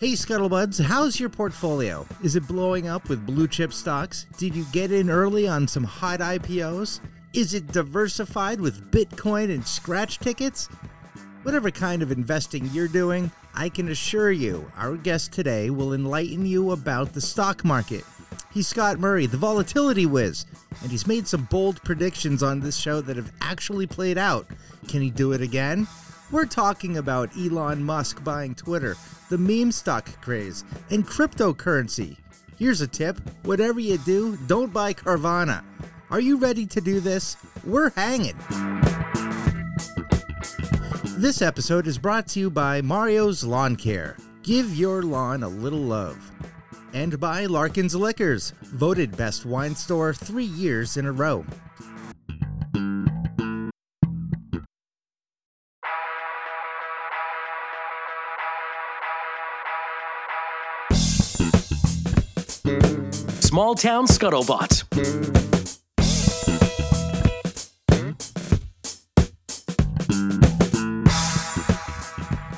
Hey Scuttlebuds, how's your portfolio? Is it blowing up with blue chip stocks? Did you get in early on some hot IPOs? Is it diversified with Bitcoin and scratch tickets? Whatever kind of investing you're doing, I can assure you our guest today will enlighten you about the stock market. He's Scott Murray, the volatility whiz, and he's made some bold predictions on this show that have actually played out. Can he do it again? We're talking about Elon Musk buying Twitter, the meme stock craze, and cryptocurrency. Here's a tip whatever you do, don't buy Carvana. Are you ready to do this? We're hanging. This episode is brought to you by Mario's Lawn Care. Give your lawn a little love. And by Larkin's Liquors, voted best wine store three years in a row. Small Town Scuttlebutt.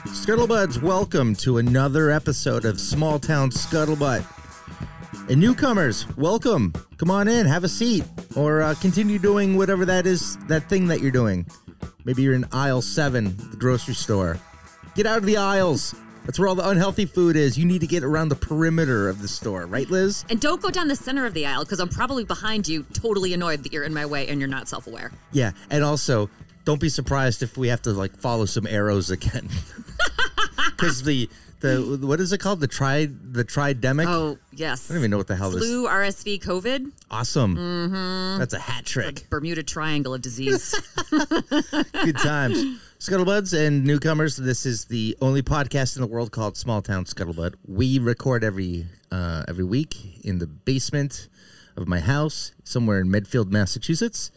Scuttlebuds, welcome to another episode of Small Town Scuttlebutt. And newcomers, welcome. Come on in, have a seat, or uh, continue doing whatever that is, that thing that you're doing. Maybe you're in aisle seven, the grocery store. Get out of the aisles. That's where all the unhealthy food is. You need to get around the perimeter of the store, right, Liz? And don't go down the center of the aisle because I'm probably behind you, totally annoyed that you're in my way and you're not self aware. Yeah, and also don't be surprised if we have to like follow some arrows again, because the the what is it called the tri the tridemic? Oh, yes. I don't even know what the hell this. Flu, RSV, COVID, Awesome. Mm-hmm. That's a hat trick. Bermuda Triangle of disease. Good times. Scuttlebuds and newcomers, this is the only podcast in the world called Small Town Scuttlebutt. We record every uh, every week in the basement of my house somewhere in Medfield, Massachusetts.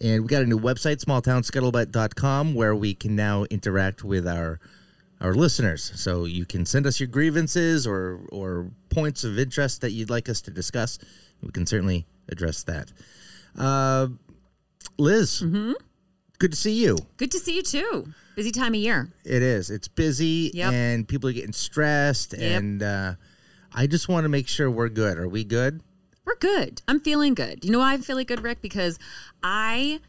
And we got a new website, smalltownscuttlebutt.com, where we can now interact with our our listeners. So you can send us your grievances or or points of interest that you'd like us to discuss. We can certainly address that. Uh, Liz, good to see you. Good to see you too. Busy time of year. It is. It's busy Yep. and people are getting stressed. And uh, I just want to make sure we're good. Are we good? We're good. I'm feeling good. You know why I'm feeling good, Rick? Because I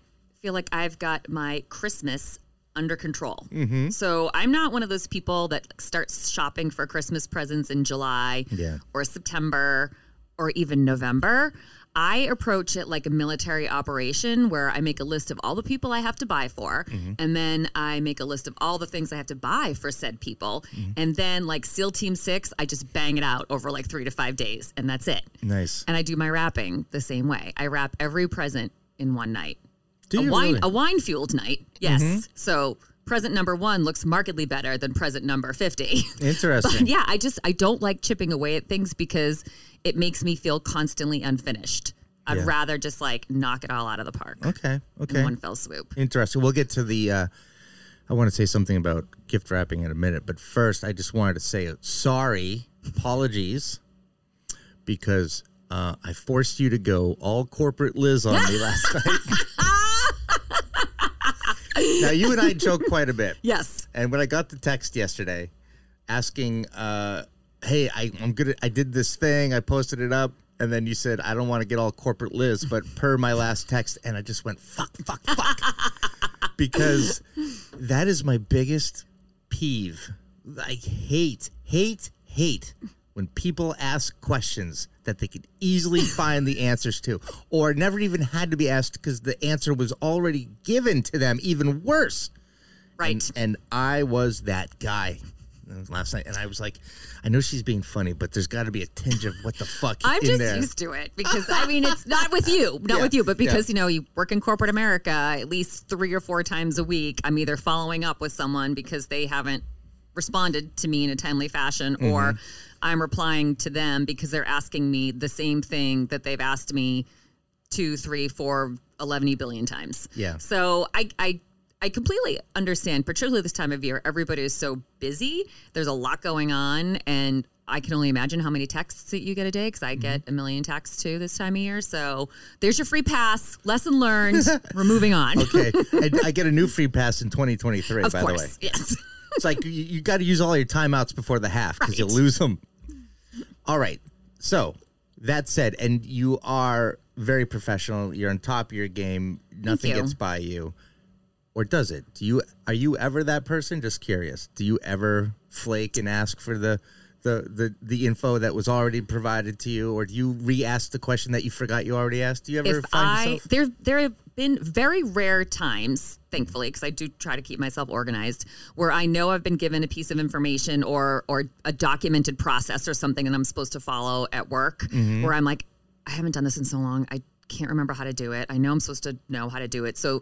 feel like I've got my Christmas under control. Mm-hmm. So I'm not one of those people that starts shopping for Christmas presents in July Yeah. or September or even November. I approach it like a military operation where I make a list of all the people I have to buy for, Mm-hmm. and then I make a list of all the things I have to buy for said people. And then, like SEAL Team Six, I just bang it out over like three to five days, and that's it. Nice. And I do my wrapping the same way. I wrap every present in one night. Do a you wine really? Mm-hmm. a wine fueled night. Yes. So present number 1 looks markedly better than present number 50. Interesting. yeah, I just I don't like chipping away at things because it makes me feel constantly unfinished. I'd Yeah. rather just like knock it all out of the park Okay. in Okay. one fell swoop. Interesting. We'll get to the. Uh, I want to say something about gift wrapping in a minute, but first, I just wanted to say sorry, apologies, because uh, I forced you to go all corporate Liz on me last night. now, you and I joke quite a bit. Yes. And when I got the text yesterday asking, uh, hey, I, I'm good. At, I did this thing. I posted it up. And then you said, I don't want to get all corporate Liz, but per my last text. And I just went, fuck, fuck, fuck. because that is my biggest peeve. I hate, hate, hate when people ask questions that they could easily find the answers to, or never even had to be asked because the answer was already given to them, even worse. Right. And, and I was that guy last night, and I was like, I know she's being funny, but there's got to be a tinge of what the fuck I'm in just there. used to it because I mean it's not with you, not Yeah, with you, but because yeah. you know you work in corporate America at least three or four times a week. I'm either following up with someone because they haven't responded to me in a timely fashion, or Mm-hmm. I'm replying to them because they're asking me the same thing that they've asked me two, three, four, eleven billion times. Yeah. So I I I completely understand, particularly this time of year. Everybody is so busy. There's a lot going on, and I can only imagine how many texts that you get a day because I Mm-hmm. get a million texts too this time of year. So there's your free pass. Lesson learned. We're moving on. okay, I, I get a new free pass in 2023. Of by the way, yes. it's like you, you got to use all your timeouts before the half because you'll lose them. All right. So that said, and you are very professional. You're on top of your game. Nothing you. gets by you, or does it? Do you? Are you ever that person? Just curious. Do you ever flake and ask for the? The, the the info that was already provided to you, or do you re-ask the question that you forgot you already asked? Do you ever if find I yourself? there there have been very rare times, thankfully, because I do try to keep myself organized, where I know I've been given a piece of information or or a documented process or something, that I'm supposed to follow at work, Mm-hmm. where I'm like, I haven't done this in so long, I can't remember how to do it. I know I'm supposed to know how to do it, so.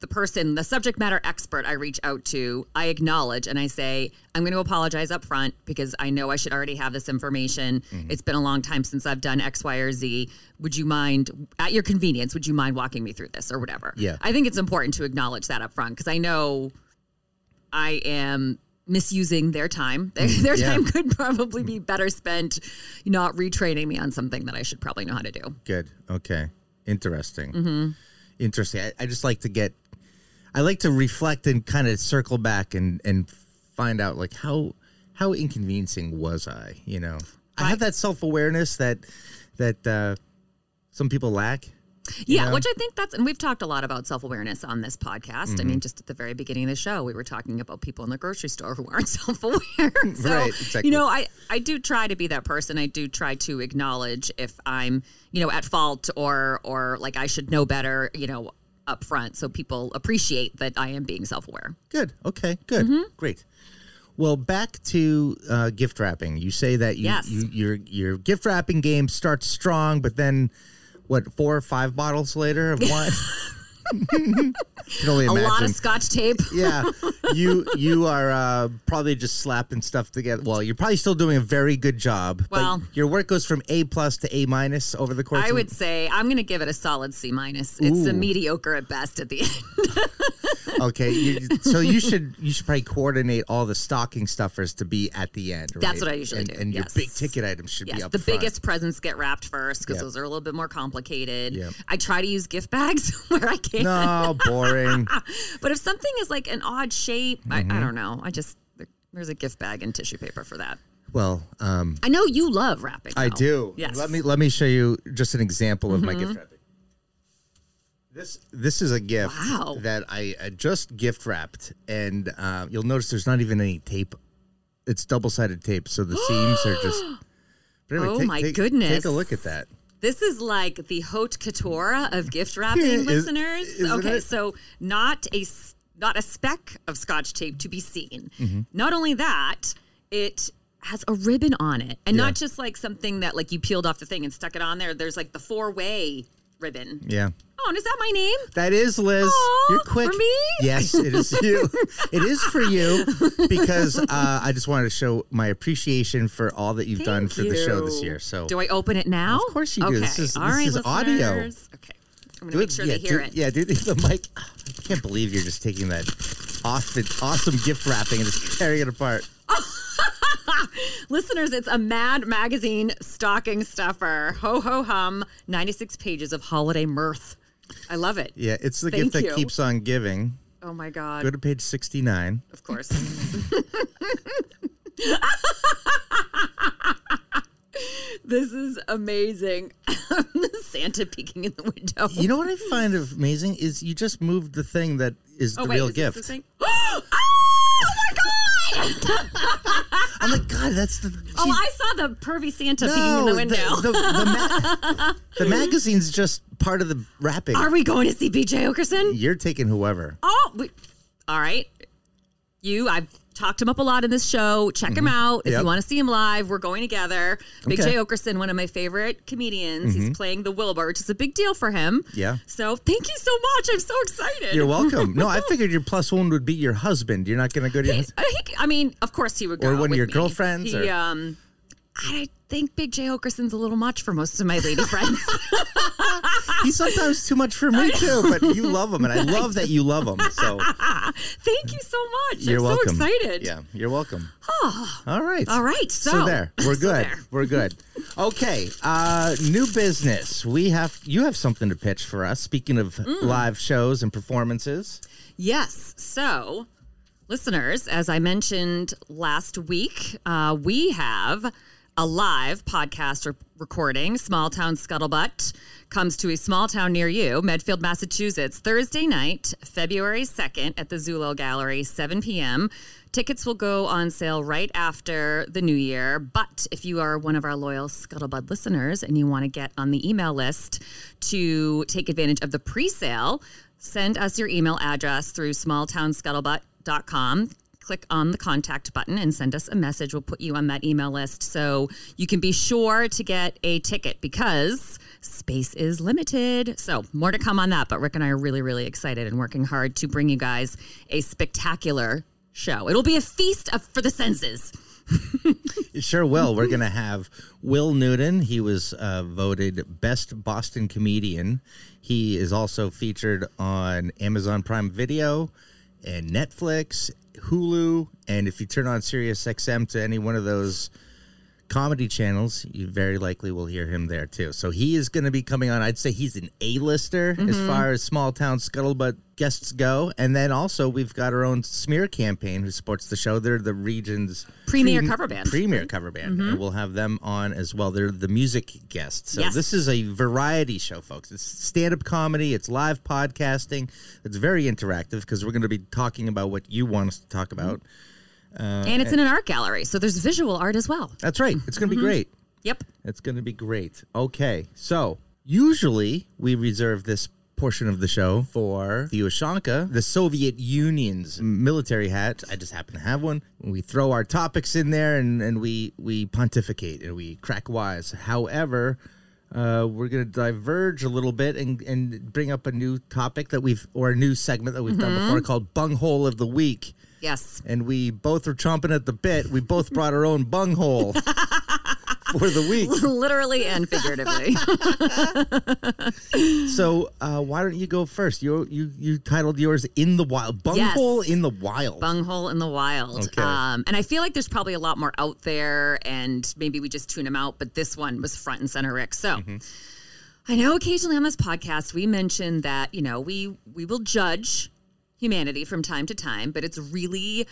The person, the subject matter expert I reach out to, I acknowledge and I say, I'm going to apologize up front because I know I should already have this information. Mm-hmm. It's been a long time since I've done X, Y, or Z. Would you mind, at your convenience, would you mind walking me through this or whatever? Yeah. I think it's important to acknowledge that up front because I know I am misusing their time. Their, their Mm, yeah. time could probably be better spent not retraining me on something that I should probably know how to do. Good. Okay. Interesting. Mm-hmm. Interesting. I, I just like to get. I like to reflect and kind of circle back and and find out like how how inconveniencing was I? You know, I have that self awareness that that uh, some people lack. Yeah, know? which I think that's, and we've talked a lot about self awareness on this podcast. I Mm-hmm. mean, just at the very beginning of the show, we were talking about people in the grocery store who aren't self aware. so, Right, exactly. you know, I, I do try to be that person. I do try to acknowledge if I'm, you know, at fault or, or like I should know better, you know, up front so people appreciate that I am being self aware. Good. Okay. Good. Mm-hmm. Great. Well, back to uh, gift wrapping. You say that you, Yes. you your your gift wrapping game starts strong, but then what? Four or five bottles later of wine. Can only A lot of scotch tape. yeah, you you are uh, probably just slapping stuff together. Well, you're probably still doing a very good job. Well- your work goes from A plus to A minus over the course. I of would say I'm going to give it a solid C minus. It's a mediocre at best at the end. Okay, you, so you should you should probably coordinate all the stocking stuffers to be at the end. That's what I usually and, do, And your big ticket items should be Yes, up the front. biggest presents get wrapped first because Yep. those are a little bit more complicated. Yep. I try to use gift bags where I can. No, boring. But if something is like an odd shape, Mm-hmm. I, I don't know. I just there- there's a gift bag and tissue paper for that. well, um, I know you love wrapping. I though. do. Yes. Let me let me show you just an example of my Mm-hmm. gift wrapping. This this is a gift Wow. that I uh, just gift wrapped, and uh, you'll notice there's not even any tape. It's double sided tape, so the seams are just. Anyway, Oh take- my take- goodness. Take a look at that. This is like the haute couture of gift wrapping, Is- listeners. isn't Okay, it? so not a not a speck of scotch tape to be seen. Mm-hmm. Not only that, it has a ribbon on it, and Yeah. not just like something that like you peeled off the thing and stuck it on there. There's like the four way ribbon. Yeah. Oh, and is that my name? That is Liz. Aw, You're quick. for me? Yes, it is you. it is for you because uh, I just wanted to show my appreciation for all that you've done Thank for the show this year. So Do I open it now? Of course you do. Okay. This is- All this right, is audio. Okay. I'm gonna Do make it- sure yeah, they hear do, it. Yeah, dude, the mic. I can't believe you're just taking that awesome gift wrapping and just tearing it apart. Listeners, it's a Mad Magazine stocking stuffer. Ho ho hum, 96 pages of holiday mirth. I love it. Yeah, it's the Thank gift that you. keeps on giving. Oh my God. Go to page 69. Of course. this is amazing. Santa peeking in the window. You know what I find amazing is you just moved the thing that is oh, the wait, real is this gift. Ah! the thing? oh my God! I'm like, God, that's the. Oh, I saw the pervy Santa peeking in the window. The, the, ma- the magazine's just part of the wrapping. Are we going to see BJ Oakerson? You're taking whoever. Oh, we, all right. You, I've talked him up a lot in this show. Check him out if Mm-hmm. Yep. you want to see him live. We're going together. Big Okay. J Okerson, one of my favorite comedians. He's playing the Wilbur, which is a big deal for him. Mm-hmm. Yeah. So thank you so much. I'm so excited. You're welcome. No, I figured your plus one would be your husband. You're not going to go to your He- husband. uh, he- I mean, of course he would go. Or one of your me. girlfriends, He, or- um, I think Big Jay Oakerson's a little much for most of my lady friends. He's sometimes too much for me too, but you love him, and I love that you love him. So Thank you so much. you're I'm welcome. so excited. Yeah, you're welcome. All right. All right. So, So, there, we're so good. there. We're good. Okay, uh, new business. We have you have something to pitch for us. Speaking of Mm. live shows and performances, Yes. So Listeners, as I mentioned last week, uh, we have a live podcast re- recording. Small Town Scuttlebutt comes to a small town near you, Medfield, Massachusetts, Thursday night, February 2nd at the Zullo Gallery, 7 p.m. Tickets will go on sale right after the new year. But if you are one of our loyal Scuttlebutt listeners and you want to get on the email list to take advantage of the pre sale, send us your email address through smalltownscuttlebutt.com. Click on the contact button and send us a message. We'll put you on that email list so you can be sure to get a ticket because space is limited. So, more to come on that. But Rick and I are really, really excited and working hard to bring you guys a spectacular show. It'll be a feast of, for the senses. It sure will. We're going to have Will Noonan. He was uh, voted Best Boston Comedian. He is also featured on Amazon Prime Video and Netflix, Hulu. And if you turn on Sirius XM to any one of those comedy channels, you very likely will hear him there too. So he is going to be coming on. I'd say he's an A-lister as mm-hmm. far as small town scuttlebutt guests go. And then also we've got our own smear campaign who supports the show. They're the region's Premier pre- cover band. Premier cover band, mm-hmm. and we'll have them on as well. They're the music guests. So Yes. this is a variety show, folks. It's stand-up comedy. It's live podcasting. It's very interactive because we're going to be talking about what you want us to talk about. Mm-hmm. Uh, and it's in an art gallery. So, there's visual art as well. That's right. It's going to be mm-hmm. great. Yep. It's going to be great. Okay. So, usually we reserve this portion of the show for the Ushanka, the Soviet Union's military hat. I just happen to have one. We throw our topics in there and, and we, we pontificate and we crack wise. However, uh, we're going to diverge a little bit and, and bring up a new topic that we've, or a new segment that we've done mm-hmm. before called Bunghole of the Week. Yes. And we both are chomping at the bit. We both brought our own bunghole for the week. Literally and figuratively. So uh, why don't you go first? You you you titled yours "In the Wild," bunghole Yes. in the wild. Bunghole in the wild. Okay. Um, and I feel like there's probably a lot more out there, and maybe we just tune them out. But this one was front and center, Rick. So. Mm-hmm. I know occasionally on this podcast we mention that you know we we will judge humanity from time to time, but it's really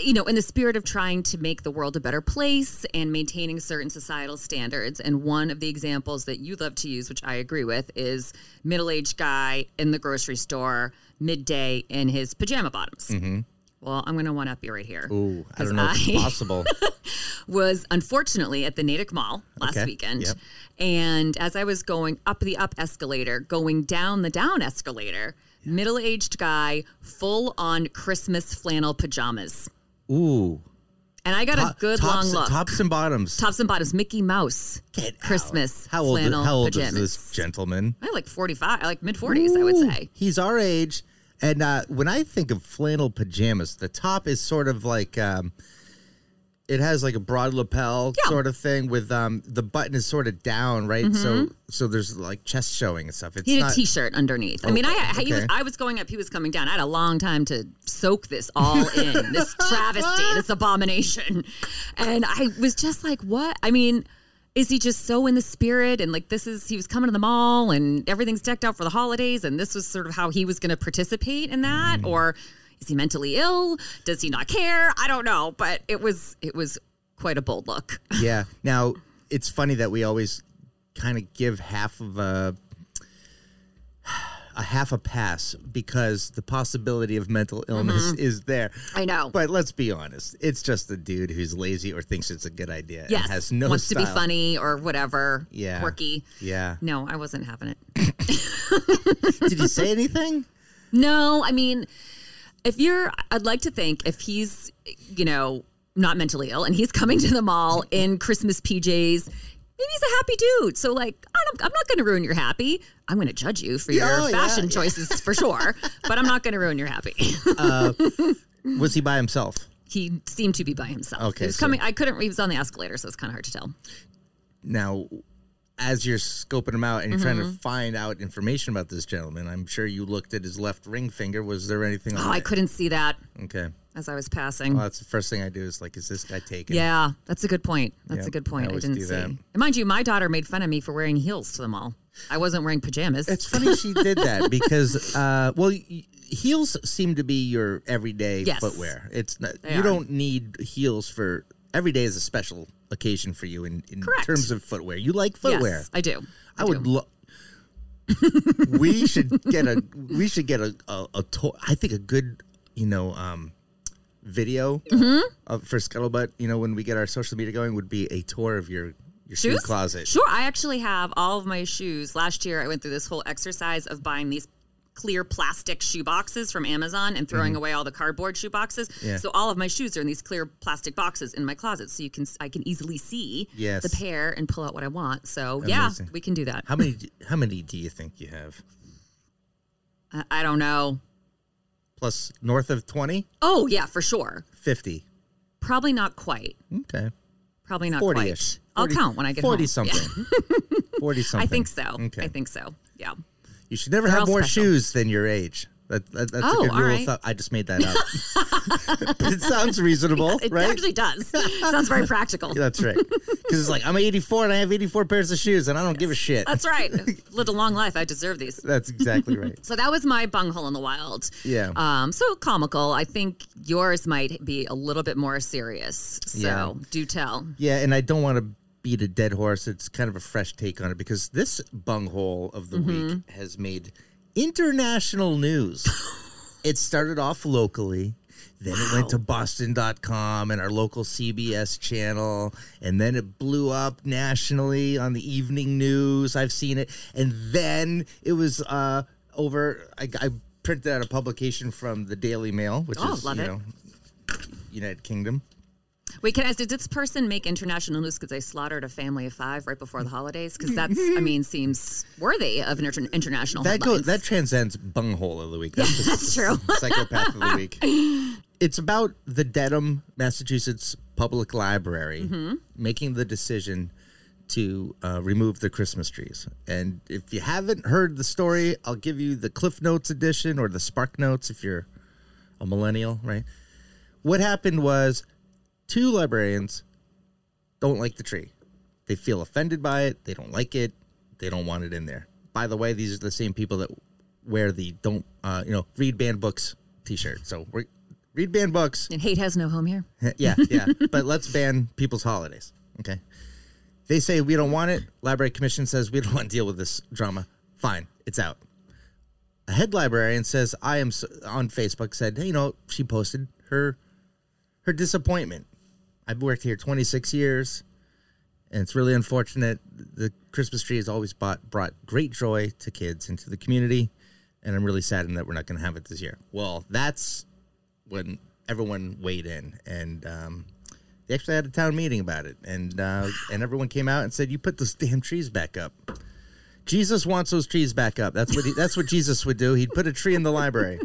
you know in the spirit of trying to make the world a better place and maintaining certain societal standards. And one of the examples that you love to use, which I agree with, is middle-aged guy in the grocery store midday in his pajama bottoms. Well, I'm going to one up you right here. Mm-hmm. Ooh, I don't know if I- possible. was unfortunately at the Natick Mall last Okay, weekend. yep. And as I was going up the up escalator, going down the down escalator, middle aged guy, full on Christmas flannel pajamas. Ooh, And I got a good tops, long look. Tops and bottoms. Tops and bottoms, Mickey Mouse. Get out. Christmas How old? flannel How old pajamas. is this gentleman? I like 45, I like mid 40s, I would say. He's our age, and uh, when I think of flannel pajamas, the top is sort of like. Um, it has like a broad lapel Yeah. sort of thing with um the button is sort of down right so so there's like chest showing and stuff it's Mm-hmm. He had not a t-shirt underneath. I mean, I, I, he was. I was going up, he was coming down. I had a long time to soak this all in, this travesty, this abomination. And I was just like, what? I mean, is he just so in the spirit? And like, this is, he was coming to the mall and everything's decked out for the holidays. And this was sort of how he was going to participate in that. Mm. Or is he mentally ill? Does he not care? I don't know. But it was, it was quite a bold look. Yeah. Now it's funny that we always kind of give half of a a half a pass because the possibility of mental illness mm-hmm. is there. I know. But let's be honest, it's just a dude who's lazy or thinks it's a good idea yes. and has no wants to be funny or whatever. Yeah. Quirky. Yeah. No, I wasn't having it. Did you say anything? No, I mean, if you're, I'd like to think if he's, you know, not mentally ill and he's coming to the mall in Christmas PJs, maybe he's a happy dude. So, like, I'm, I'm not going to ruin your happy. I'm going to judge you for your oh, fashion yeah. choices for sure, but I'm not going to ruin your happy. Uh, was he by himself? he seemed to be by himself. Okay, He was so- coming, I couldn't, he was on the escalator, so it's kind of hard to tell. Now, as you're scoping him out and you're trying Mm-hmm. to find out information about this gentleman, I'm sure you looked at his left ring finger. Was there anything on Oh, I it? couldn't see that Okay. as I was passing. Well, that's the first thing I do is like, is this guy taken? yeah, that's a good point. That's Yep, a good point. I, always didn't see. that. And mind you, my daughter made fun of me for wearing heels to the mall. I wasn't wearing pajamas. It's funny she did that because, uh, well, y- heels seem to be your everyday Yes. footwear. It's not, you are. don't need heels for every day is a special occasion for you in, in Correct. terms of footwear. You like footwear. Yes, I do. I would. Lo- we should get a. We should get a a, a tour. I think a good, you know, um, video Mm-hmm. of, for Scuttlebutt. You know, when we get our social media going, would be a tour of your your shoe closet. Sure, I actually have all of my shoes. Last year, I went through this whole exercise of buying these clear plastic shoe boxes from Amazon and throwing away all the cardboard shoe boxes. Mm-hmm. Yeah. So all of my shoes are in these clear plastic boxes in my closet, so you can I can easily see Yes. the pair and pull out what I want. So yeah, we can do that. How many? How many do you think you have? I, I don't know. Plus north of 20? Oh yeah, for sure. 50. Probably not quite. Okay. Probably not 40 quite. ish. I'll count when I get 40 home. something. Yeah. 40 something. I think so. Okay. I think so. Yeah. You should never They're have more special. shoes than your age. That, that, that's Oh, a good rule right. of thumb. I just made that up. but it sounds reasonable, It right? actually does. Sounds very practical. That's right. Because it's like I'm 84 and I have 84 pairs of shoes and I don't give a shit. That's right. Lived a long life. I deserve these. That's exactly right. So that was my bunghole in the wild. Yeah. Um, so comical. I think yours might be a little bit more serious. So Yeah. do tell. Yeah, and I don't want to beat a dead horse. It's kind of a fresh take on it because this bunghole of the Mm-hmm. week has made international news. it started off locally. Then it went to boston.com and our local CBS channel. And then it blew up nationally on the evening news. I've seen it. And then it was uh, over. I, I printed out a publication from the Daily Mail, which Oh, is, you know, United Kingdom. Wait, can I ask, did this person make international news because they slaughtered a family of five right before the holidays? Because that's, I mean, seems worthy of an inter- international That goes that transcends bunghole of the week. That's, that's true. Psychopath of the week. It's about the Dedham, Massachusetts Public Library Mm-hmm. making the decision to uh, remove the Christmas trees. And if you haven't heard the story, I'll give you the Cliff Notes edition or the Spark Notes if you're a millennial, right? What happened was two librarians don't like the tree. They feel offended by it. They don't like it. They don't want it in there. By the way, these are the same people that wear the don't, uh, you know, read banned books T-shirt. So we're, read banned books. and hate has no home here. yeah, yeah. But let's ban people's holidays. Okay. They say we don't want it. Library Commission says we don't want to deal with this drama. Fine, it's out. A head librarian says I am s- on Facebook said, hey, you know, she posted her her disappointment. I've worked here 26 years, and it's really unfortunate. The Christmas tree has always bought, brought great joy to kids and to the community, and I'm really saddened that we're not going to have it this year. Well, that's when everyone weighed in, and um, they actually had a town meeting about it, and uh, and everyone came out and said, "You put those damn trees back up." Jesus wants those trees back up. That's what he, that's what Jesus would do. He'd put a tree in the library,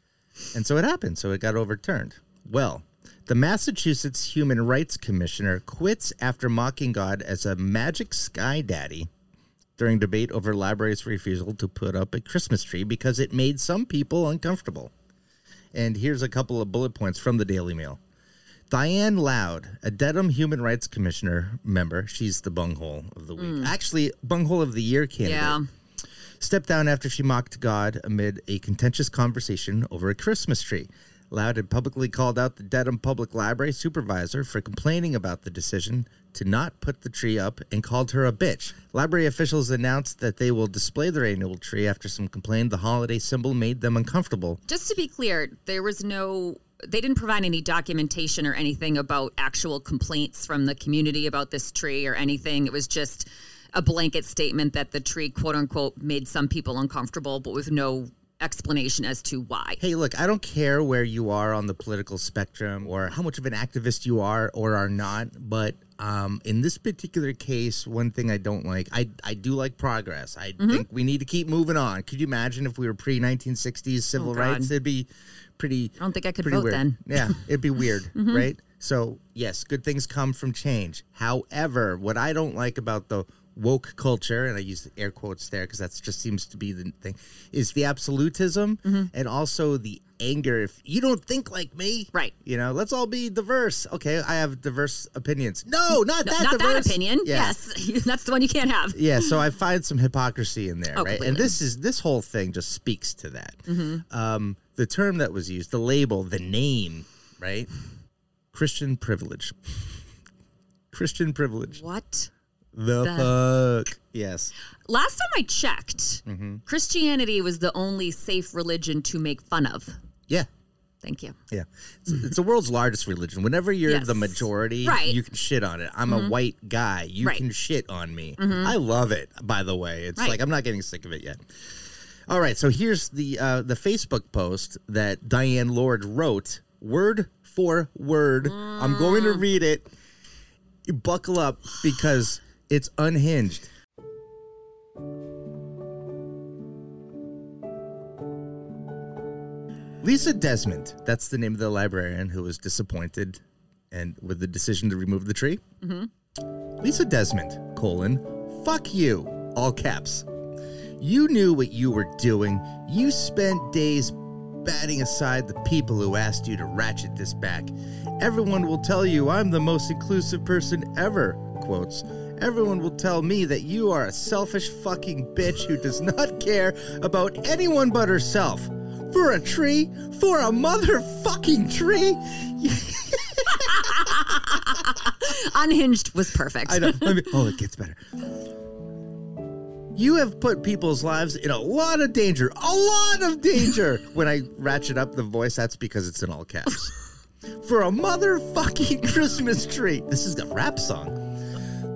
and so it happened. So it got overturned. Well, the Massachusetts Human Rights Commissioner quits after mocking God as a magic sky daddy during debate over library's refusal to put up a Christmas tree because it made some people uncomfortable. And here's a couple of bullet points from the Daily Mail. Diane Loud, a Dedham Human Rights Commissioner member, she's the bunghole of the week. Mm. Actually, bunghole of the year candidate. Yeah. Stepped down after she mocked God amid a contentious conversation over a Christmas tree. Loud had publicly called out the Dedham Public Library supervisor for complaining about the decision to not put the tree up and called her a bitch. Library officials announced that they will display their annual tree after some complained the holiday symbol made them uncomfortable. Just to be clear, there was no, they didn't provide any documentation or anything about actual complaints from the community about this tree or anything. It was just a blanket statement that the tree, quote unquote, made some people uncomfortable, but with no explanation as to why. Hey, look, I don't care where you are on the political spectrum or how much of an activist you are or are not, but um, in this particular case, one thing I don't like, I, I do like progress. I Mm-hmm. think we need to keep moving on. Could you imagine if we were pre 1960s civil Oh, rights? It'd be pretty. I don't think I could vote weird. then. Mm-hmm. Yeah, it'd be weird, right? So, yes, good things come from change. However, what I don't like about the woke culture, and I use air quotes there because that just seems to be the thing, is the absolutism Mm-hmm. and also the anger. If you don't think like me, Right. You know, let's all be diverse. Okay, I have diverse opinions. No, not No, that not diverse. that opinion. Yeah. Yes, that's the one you can't have. Yeah, so I find some hypocrisy in there, Oh, right? And this is this whole thing just speaks to that. Mm-hmm. Um, the term that was used, the label, the name, right? Christian privilege. Christian privilege. What? The, The- fuck. Yes. Last time I checked, Mm-hmm. Christianity was the only safe religion to make fun of. Yeah. Thank you. Yeah. It's, it's the world's largest religion. Whenever you're Yes. the majority, Right. Mm-hmm. you can shit on it. I'm a white guy. You Right. can shit on me. I love it, by the way. It's Right. like I'm not getting sick of it yet. All right, so here's the uh, the Facebook post that Diane Loud wrote, word for word. I'm going to read it. You buckle up because it's unhinged. Lisa Desmond, that's the name of the librarian who was disappointed and with the decision to remove the tree. Mm-hmm. Lisa Desmond, colon, fuck you, all caps. You knew what you were doing. You spent days batting aside the people who asked you to ratchet this back. Everyone will tell you I'm the most inclusive person ever, quotes. Everyone will tell me that you are a selfish fucking bitch who does not care about anyone but herself. For a tree? For a motherfucking tree? Unhinged was perfect. I know. Oh, it gets better. You have put people's lives in a lot of danger. A lot of danger. when I ratchet up the voice, that's because it's in all caps. For a motherfucking Christmas tree. This is a rap song.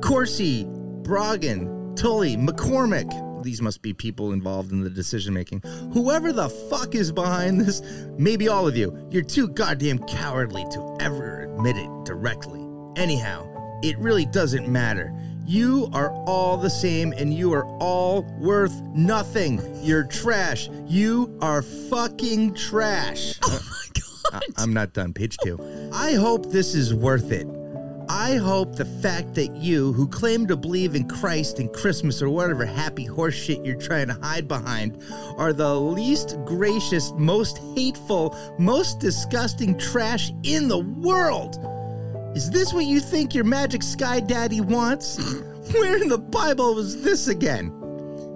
Corsi, Brogan, Tully, McCormick. These must be people involved in the decision making. Whoever the fuck is behind this, maybe all of you, you're too goddamn cowardly to ever admit it directly. Anyhow, it really doesn't matter. You are all the same and you are all worth nothing. You're trash. You are fucking trash. oh my god. I- I'm not done. Page two. I hope this is worth it. I hope the fact that you, who claim to believe in Christ and Christmas or whatever happy horseshit you're trying to hide behind, are the least gracious, most hateful, most disgusting trash in the world. Is this what you think your magic sky daddy wants? Where in the Bible was this again?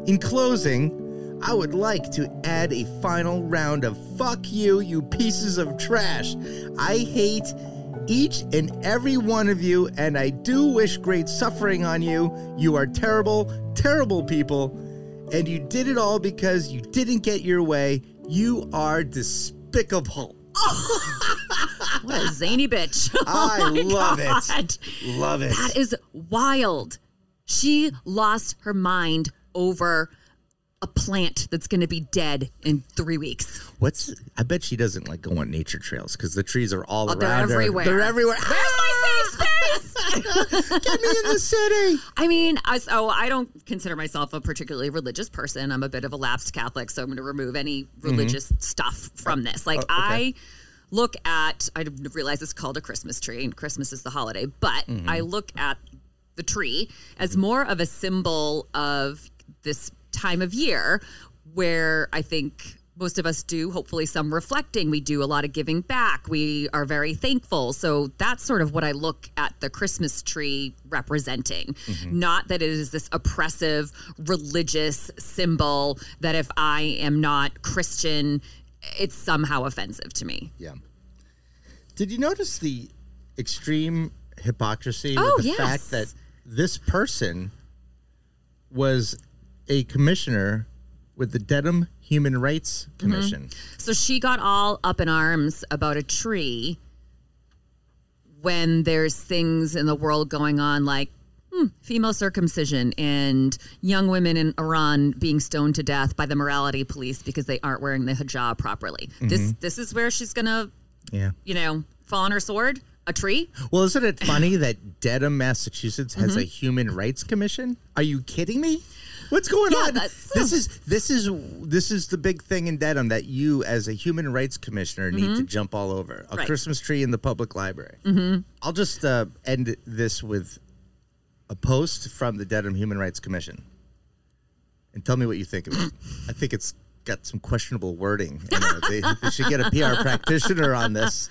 In closing, I would like to add a final round of fuck you, you pieces of trash. I hate each and every one of you, and I do wish great suffering on you. You are terrible, terrible people, and you did it all because you didn't get your way. You are despicable. What a zany bitch. Oh I Oh my love it. Love it. That is wild. She lost her mind over a plant that's going to be dead in three weeks. What's? I bet she doesn't like go on nature trails because the trees are all Oh, around they're her. everywhere. They're everywhere. Where's my safe ah! space? Get me in the city. I mean, I, so I don't consider myself a particularly religious person. I'm a bit of a lapsed Catholic, so I'm going to remove any mm-hmm. religious stuff from this. Oh, like, I look at, I realize it's called a Christmas tree, and Christmas is the holiday, but mm-hmm. I look at the tree as more of a symbol of this time of year where I think most of us do hopefully some reflecting. We do a lot of giving back. We are very thankful. So that's sort of what i look at the christmas tree representing. Mm-hmm. Not that it is this oppressive religious symbol that if i am not christian it's somehow offensive to me. Yeah. Did you notice the extreme hypocrisy Oh, with the yes. fact that this person was a commissioner with the Dedham Human Rights Mm-hmm. Commission? So she got all up in arms about a tree when there's things in the world going on like hmm, female circumcision and young women in Iran being stoned to death by the morality police because they aren't wearing the hijab properly. This this is where she's gonna, Yeah. you know, fall on her sword. A tree? Well, isn't it funny that Dedham, Massachusetts has a Mm-hmm. human rights commission? Are you kidding me? What's going Yeah, on? This is this is this is the big thing in Dedham that you, as a human rights commissioner, need to jump all over. A Mm-hmm. Right. Christmas tree in the public library. Mm-hmm. I'll just uh, end this with a a post from the Dedham Human Rights Commission and tell me what you think of it. I think it's got some questionable wording. You know, they, they should get a PR practitioner on this.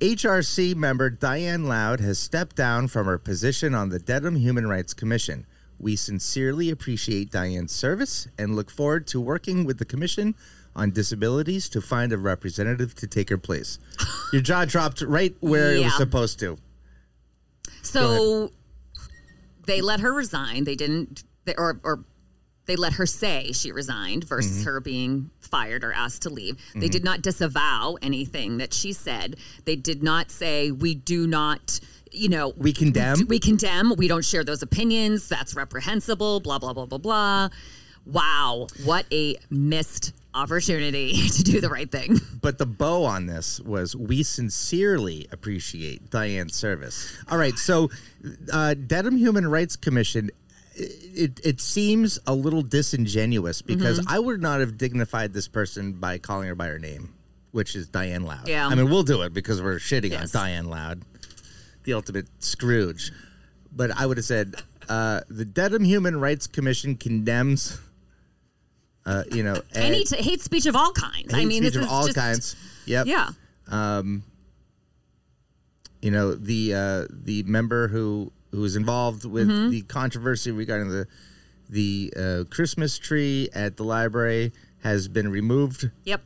HRC member Diane Loud has stepped down from her position on the Dedham Human Rights Commission. We sincerely appreciate Diane's service and look forward to working with the Commission on disabilities to find a representative to take her place. Your jaw dropped right where it was Yeah. supposed to. So they let her resign. They didn't, they, or or they let her say she resigned versus Mm-hmm. her being fired or asked to leave. They did not disavow anything that she said. They did not say we do not. You know, We condemn? We condemn. We don't share those opinions. That's reprehensible. Blah blah blah blah blah. Wow, what a missed opportunity to do the right thing. But the bow on this was we sincerely appreciate Diane's service. All right, so uh, Dedham Human Rights Commission. It, it seems a little disingenuous because Mm-hmm. I would not have dignified this person by calling her by her name, which is Diane Loud. Yeah. I mean, we'll do it because we're shitting Yes. on Diane Loud, the ultimate Scrooge. But I would have said uh, the Dedham Human Rights Commission condemns, uh, you know, Any t- hate speech of all kinds. I hate mean, speech this of is all just, kinds. Yep. Yeah. you know the uh, the member who who was involved with Mm-hmm. the controversy regarding the the uh, Christmas tree at the library has been removed, Yep.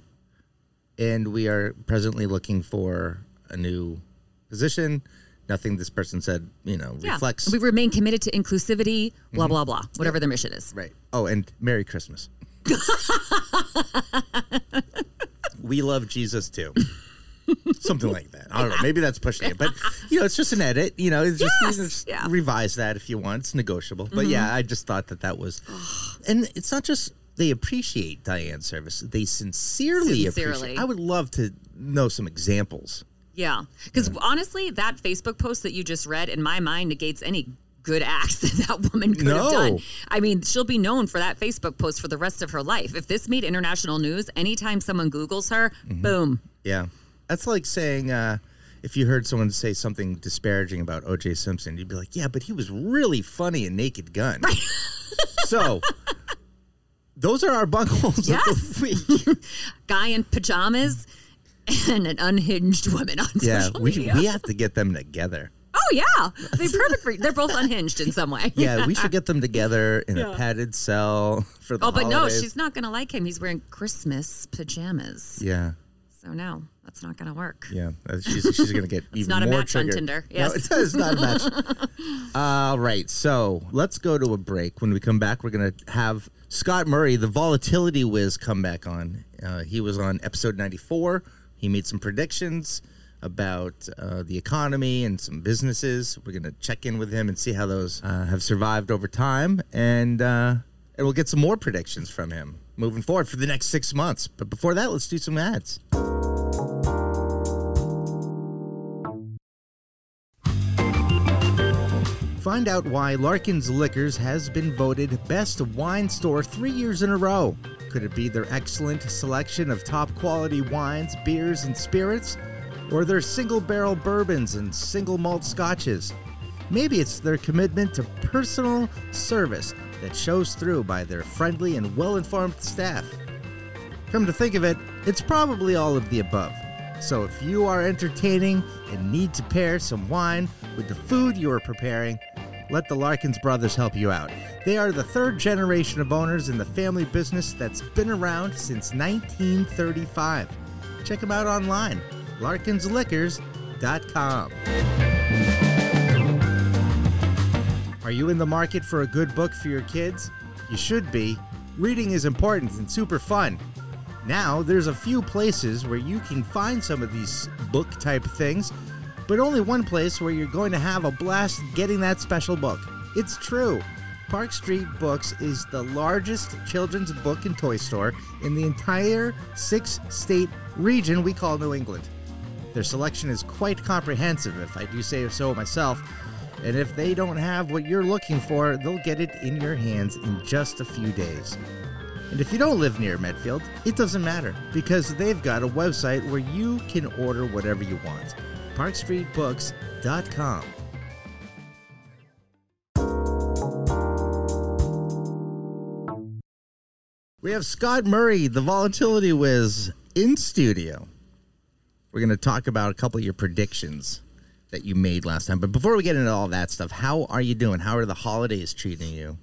and we are presently looking for a new position. Nothing this person said, you know, Yeah. reflects We remain committed to inclusivity, blah, blah, blah, whatever their mission is. right. Oh, and Merry Christmas. we love Jesus too. Something like that. I don't know. Maybe that's pushing it, but you know, it's just an edit. You know, it's just, you know, just yeah. Mm-hmm. revise that if you want. It's negotiable. But yeah, I just thought that that was, and it's not just they appreciate Diane's service; they sincerely, Sincerely. appreciate. I would love to know some examples. Yeah. Because honestly, that Facebook post that you just read, in my mind, negates any good acts that that woman could No. have done. I mean, she'll be known for that Facebook post for the rest of her life. If this made international news, anytime someone Googles her, Mm-hmm. boom. Yeah, that's like saying. uh if you heard someone say something disparaging about O.J. Simpson, you'd be like, "Yeah, but he was really funny in Naked Gun." so, those are our bungholes Yes. of the week. Guy in pajamas and an unhinged woman on Yeah, social we media. we have to get them together. Oh, yeah. They're perfect for They're both unhinged in some way. Yeah, we should get them together in a padded cell for the Oh, but no, she's not going to like him. He's wearing Christmas pajamas. Yeah, So, no, that's not going to work. yeah. Uh, She's she's gonna get even more. It's not a more match on triggered. Tinder. No, Yes. it is not a match. All right, so let's go to a break. When we come back, we're gonna have Scott Murray, the volatility whiz, come back on. Uh, he was on episode ninety four. He made some predictions about uh, the economy and some businesses. We're gonna check in with him and see how those uh, have survived over time, and uh, and we'll get some more predictions from him moving forward for the next six months. But before that, let's do some ads. Find out why Larkin's Liquors has been voted Best Wine Store three years in a row. Could it be their excellent selection of top quality wines, beers, and spirits? Or their single barrel bourbons and single malt scotches? Maybe it's their commitment to personal service that shows through by their friendly and well informed staff. Come to think of it, it's probably all of the above. So if you are entertaining and need to pair some wine with the food you are preparing, let the Larkins brothers help you out. They are the third generation of owners in the family business that's been around since 1935. Check them out online, larkinsliquors.com. Are you in the market for a good book for your kids? You should be. Reading is important and super fun. Now, there's a few places where you can find some of these book type things, but only one place where you're going to have a blast getting that special book. It's true. Park Street Books is the largest children's book and toy store in the entire six state region we call New England. Their selection is quite comprehensive, if I do say so myself. And if they don't have what you're looking for, they'll get it in your hands in just a few days. And if you don't live near Medfield, it doesn't matter because they've got a website where you can order whatever you want parkstreetbooks.com. We have Scott Murray, the volatility whiz, in studio. We're going to talk about a couple of your predictions that you made last time. But before we get into all that stuff, how are you doing? How are the holidays treating you?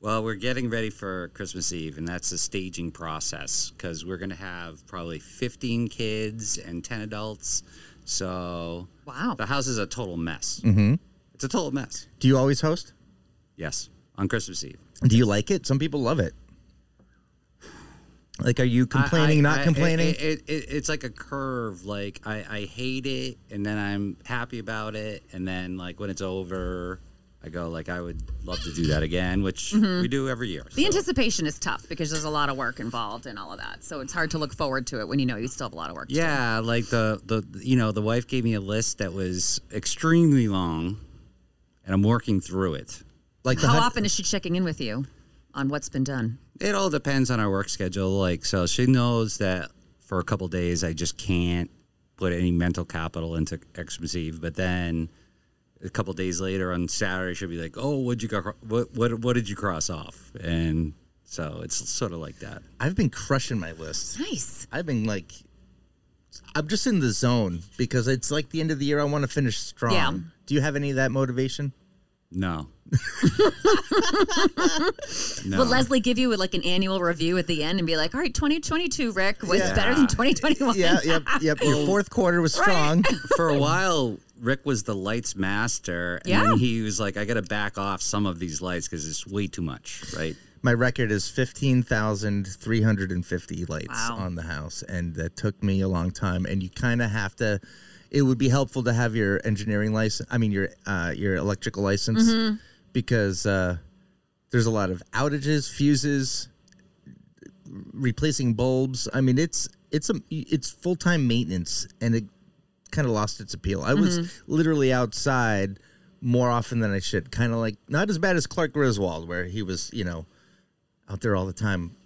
Well, we're getting ready for Christmas Eve, and that's the staging process because we're going to have probably 15 kids and 10 adults so, Wow. the house is a total mess. Mm-hmm. It's a total mess. Do you always host? Yes, on Christmas Eve. Do you like it? Some people love it. Like, are you complaining, I- not I- complaining? It, it, it, it's like a curve. Like I, I hate it, and then I'm happy about it, and then like when it's over, I go like I would love to do that again, which mm-hmm. we do every year. The so. anticipation is tough because there's a lot of work involved and all of that. So it's hard to look forward to it when you know you still have a lot of work to do. Yeah, like the the you know the wife gave me a list that was extremely long, and I'm working through it. like How hun- often is she checking in with you on what's been done? It all depends on our work schedule. Like so, she knows that for a couple days I just can't put any mental capital into Xmas Eve. But then a couple days later on Saturday, she'll be like, "Oh, what'd you go? What what what did you cross off?" And so it's sort of like that. I've been crushing my list. Nice. I've been like, I'm just in the zone because it's like the end of the year. I want to finish strong. Yeah. Do you have any of that motivation? No. no. Will Leslie give you like an annual review at the end and be like, all right, 2022, Rick, was Yeah. better than 2021? Yeah, yep, yep. Your oh. fourth quarter was strong. for a while, Rick was the lights master, and Yeah. then he was like, "I got to back off some of these lights because it's way too much." Right? My record is 15,350 lights Wow. on the house, and that took me a long time. And you kind of have to. It would be helpful to have your engineering license. I mean, your uh, your electrical license, Mm-hmm. because uh, there's a lot of outages, fuses, replacing bulbs. I mean, it's it's a it's full time maintenance, and it kind of lost its appeal. I was Mm-hmm. literally outside more often than I should. Kind of like not as bad as Clark Griswold, where he was, you know, out there all the time.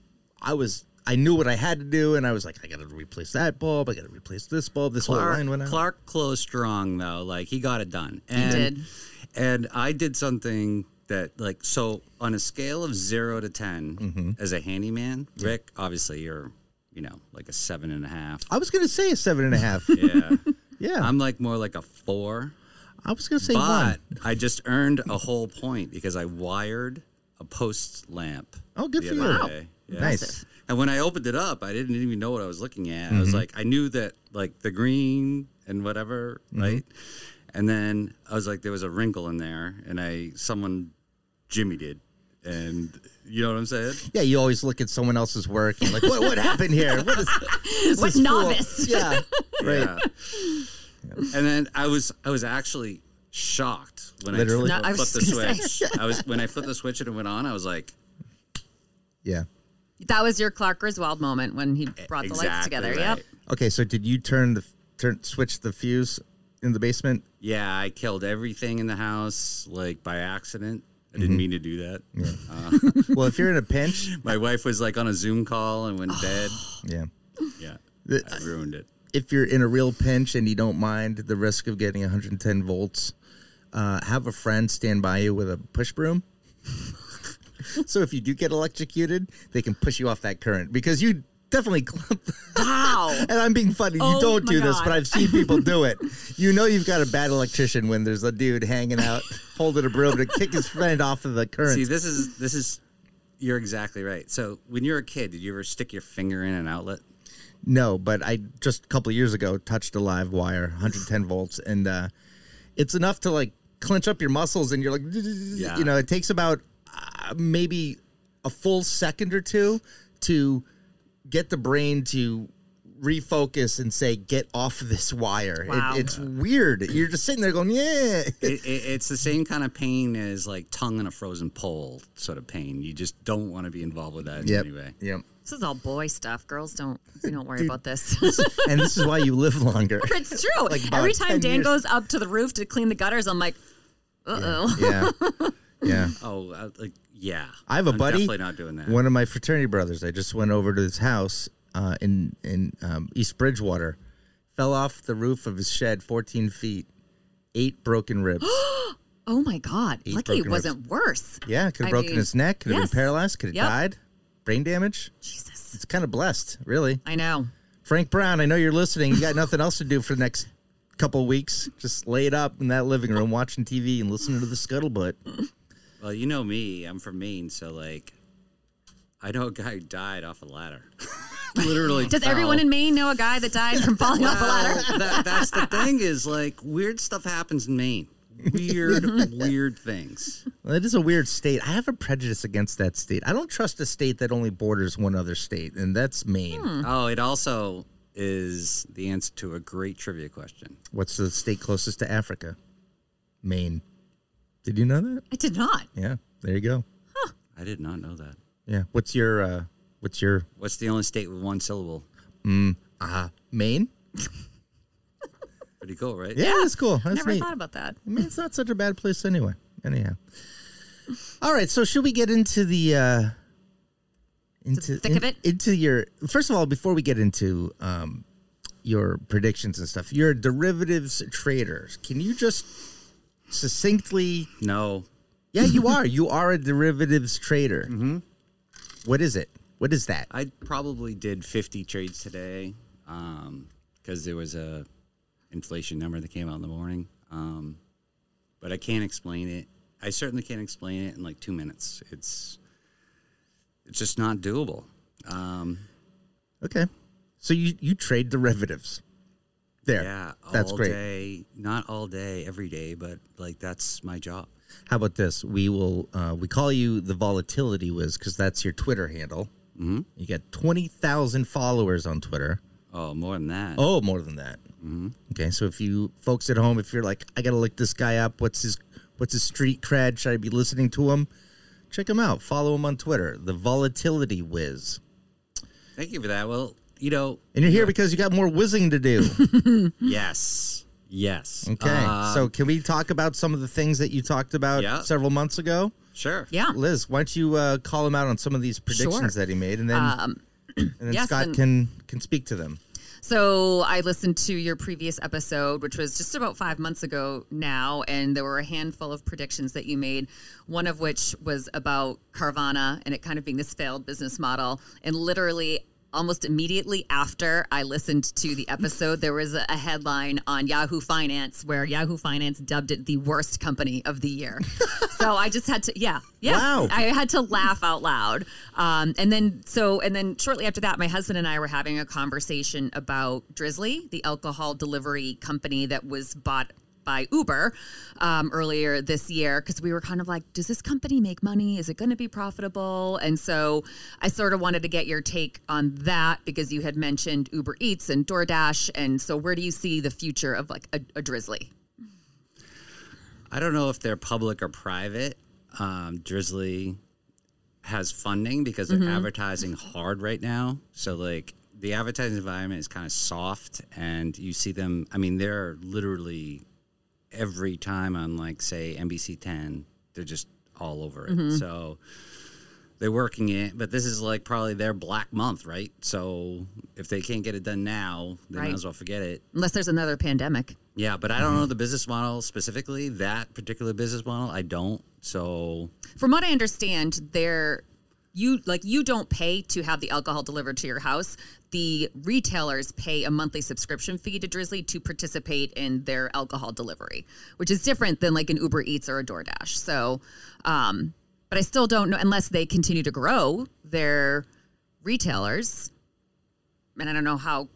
I was. I knew what I had to do, and I was like, I got to replace that bulb. I got to replace this bulb. This whole line went out. Clark closed strong though. Like he got it done. And, did. And I did something that like so on a scale of zero to 10 Mm-hmm. as a handyman, Rick, obviously you're you know like a seven and a half. I was gonna say a seven and a half. Yeah. Yeah, I'm like more like a four. I was gonna say But one. I just earned a whole point because I wired a post lamp. Oh, good for you. Wow. Yeah. Nice. And when I opened it up, I didn't even know what I was looking at. I was Mm-hmm. like, I knew that like the green and whatever, Mm-hmm. right? And then I was like, there was a wrinkle in there, and I someone Jimmy did, and you know what I'm saying? Yeah, you always look at someone else's work and like, what what happened here? What is this What is fool- novice? Yeah, right. Yeah. and then I was I was actually shocked when Literally? I No, I flipped the switch. I was when I flipped the switch and it went on. I was like, Yeah. That was your Clark Griswold moment when he brought the lights together. right. Yep. Okay, so did you turn the turn switch the fuse in the basement? Yeah, I killed everything in the house like by accident. I Mm-hmm. didn't mean to do that. Uh, Well, if you're in a pinch, my wife was like on a Zoom call and went to bed. yeah. Yeah, The- I ruined it. If you're in a real pinch and you don't mind the risk of getting 110 volts, uh, have a friend stand by you with a push broom. so if you do get electrocuted, they can push you off that current because you definitely clip. Wow. and I'm being funny. You Oh don't my do this, but I've seen people do it. You know you've got a bad electrician when there's a dude hanging out holding a broom to kick his friend off of the current. See, this is this is. You're exactly right. So when you're a kid, did you ever stick your finger in an outlet? No, but I just a couple of years ago touched a live wire, 110 volts, and uh, it's enough to like clench up your muscles, and you're like, you know, it takes about uh, maybe a full second or two to get the brain to refocus and say, "Get off this wire." It- it's weird. You're just sitting there going, "Yeah." it, it, it's the same kind of pain as like tongue in a frozen pole sort of pain. You just don't want to be involved with that in Yep. any way. Yep. This is all boy stuff. Girls don't. We don't worry about this. and this is why you live longer. it's true. Like Every time Dan years. goes up to the roof to clean the gutters, I'm like, uh oh. Yeah. Yeah. Oh, uh, like yeah. I have a I'm buddy. Definitely not doing that. One of my fraternity brothers. I just went over to his house uh, in in um, East Bridgewater. Fell off the roof of his shed, 14 feet. Eight broken ribs. Oh my God. Eight Lucky it wasn't worse. yeah, could have broken mean, his neck. Could have yes. been paralyzed. Could have Yep. died. Brain damage. Jesus. It's kind of blessed, really. I know. Frank Brown, I know you're listening. You got nothing else to do for the next couple of weeks. Just lay it up in that living room, watching TV and listening to the scuttlebutt. Well, you know me. I'm from Maine, so like, I know a guy who died off a ladder. Literally. Does fell. everyone in Maine know a guy that died from falling off a ladder? That, that's the thing is like weird stuff happens in Maine. Weird, weird things. Well, it is a weird state. I have a prejudice against that state. I don't trust a state that only borders one other state, and that's Maine. Oh, it also is the answer to a great trivia question. What's the state closest to Africa? Maine. Did you know that? I did not. Yeah, there you go. Huh. I did not know that. Yeah. What's your uh what's your What's the only state with one syllable? Mm, uh Maine? Pretty cool, right? Yeah, it's cool. That's Never neat. thought about that. I mean, it's not such a bad place anyway. Anyhow. All right, so should we get into the uh into thick of it? into your first of all before we get into um your predictions and stuff. You're a derivatives trader. Can you just succinctly No. Yeah, you are. You are a derivatives trader. Mm-hmm. What is it? What is that? I probably did 50 trades today because there was a inflation number that came out in the morning. Um, but I can't explain it. I certainly can't explain it in like two minutes. It's it's just not doable. Um, Okay. So you you trade derivatives. There. yeah, That's great. day, not all day, every day, but like that's my job. How about this? We will uh, we call you the volatility whiz because that's your Twitter handle. Mm-hmm. You got twenty thousand followers on Twitter. Oh, more than that. Oh, more than that. Mm-hmm. Okay, so if you folks at home, if you're like, I gotta look this guy up. What's his What's his street cred? Should I be listening to him? Check him out. Follow him on Twitter. The volatility whiz. Thank you for that. Well, you know, And you're here because you got more whizzing to do. yes, yes. Okay. Um, so can we talk about some of the things that you talked about Yeah. several months ago? sure. Yeah. Liz, why don't you uh, call him out on some of these predictions Sure. that he made, and then and then yes, Scott and- can can speak to them. So I listened to your previous episode, which was just about five months ago now, and there were a handful of predictions that you made. One of which was about Carvana and it kind of being this failed business model. And literally, almost immediately after I listened to the episode, there was a headline on Yahoo Finance where Yahoo Finance dubbed it the worst company of the year. so I just had to, yeah, yeah, Wow. I had to laugh out loud. Um, and then so and then shortly after that, my husband and I were having a conversation about Drizzly, the alcohol delivery company that was bought by Uber um, earlier this year because we were kind of like, does this company make money? Is it going to be profitable? And so I sort of wanted to get your take on that because you had mentioned Uber Eats and DoorDash. And so where do you see the future of like a, a Drizzly? I don't know if they're public or private. Um, Drizzly has funding because they're advertising hard right now. So like the advertising environment is kind of soft, and you see them. I mean, they're literally every time on like say NBC 10, they're just all over it. Mm-hmm. So they're working it, but this is like probably their black month, right? So if they can't get it done now, they Right. might as well forget it. Unless there's another pandemic. Yeah, but I don't mm-hmm. know the business model specifically. That particular business model, I don't. So From what I understand, they're you like you don't pay to have the alcohol delivered to your house. The retailers pay a monthly subscription fee to Drizzly to participate in their alcohol delivery, which is different than like an Uber Eats or a DoorDash. So, um, but I still don't know unless they continue to grow their retailers. And I don't know how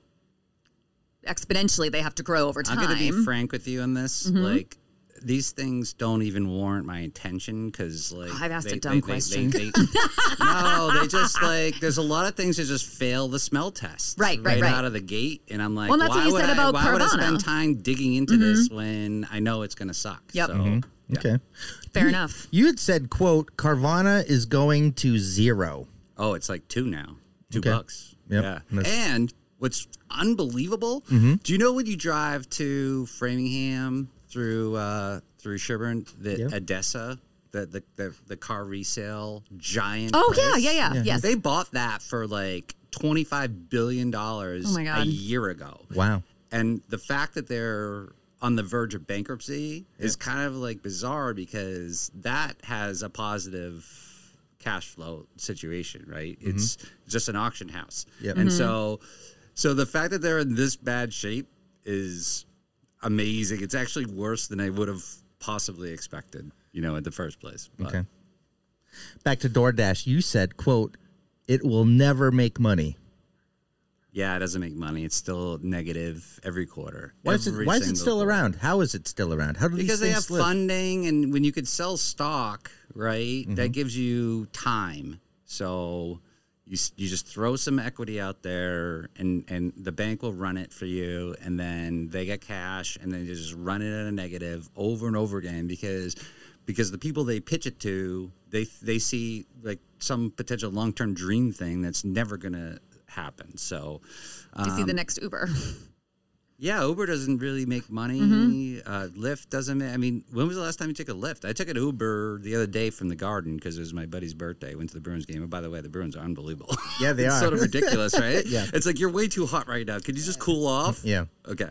exponentially they have to grow over time. I'm going to be frank with you on this. Mm-hmm. Like these things don't even warrant my attention because like I've asked a they- dumb they- they- question. they- they- no, they just like there's a lot of things that just fail the smell test Right, right, right. out of the gate, and I'm like, Well, that's why what you would said I, about why would I Carvana. Mm-hmm. spend time digging into this when I know it's going to suck? Yep. So, Okay. Fair enough. You had said, "quote Carvana is going to zero. Oh, it's like two now. Two Okay. bucks. Yep. Yeah. And that's- And what's unbelievable? Mm-hmm. Do you know when you drive to Framingham through uh, through Sherborn, the Yep. ADESA, the, the the the car resale giant? Oh yeah, place? yeah, yeah, yes. They bought that for like twenty five billion dollars Oh my a year ago. Wow. And the fact that they're on the verge of bankruptcy is kind of like bizarre because that has a positive cash flow situation, right? It's just an auction house. Yep. And so so the fact that they're in this bad shape is amazing. It's actually worse than I would have possibly expected, you know, in the first place. But Okay. Back to DoorDash, you said, "quote It will never make money." yeah, it doesn't make money. It's still negative every quarter. Why is it? Why is it still quarter. around? How is it still around? How do because they have live? funding and when you could sell stock right Mm-hmm. that gives you time so you, you just throw some equity out there and, and the bank will run it for you and then they get cash and then you just run it at a negative over and over again because because the people they pitch it to they they see like some potential long-term dream thing that's never gonna happen so Do you see Um, the next Uber? yeah, Uber doesn't really make money. Mm-hmm. Uh, Lyft doesn't. ma- I mean, when was the last time you took a Lyft? I took an Uber the other day from the Garden because it was my buddy's birthday. Went to the Bruins game. And by the way, the Bruins are unbelievable. Yeah, they it's are. sort of ridiculous, right? Yeah. It's like you're way too hot right now. Could you just cool off? Yeah. Okay.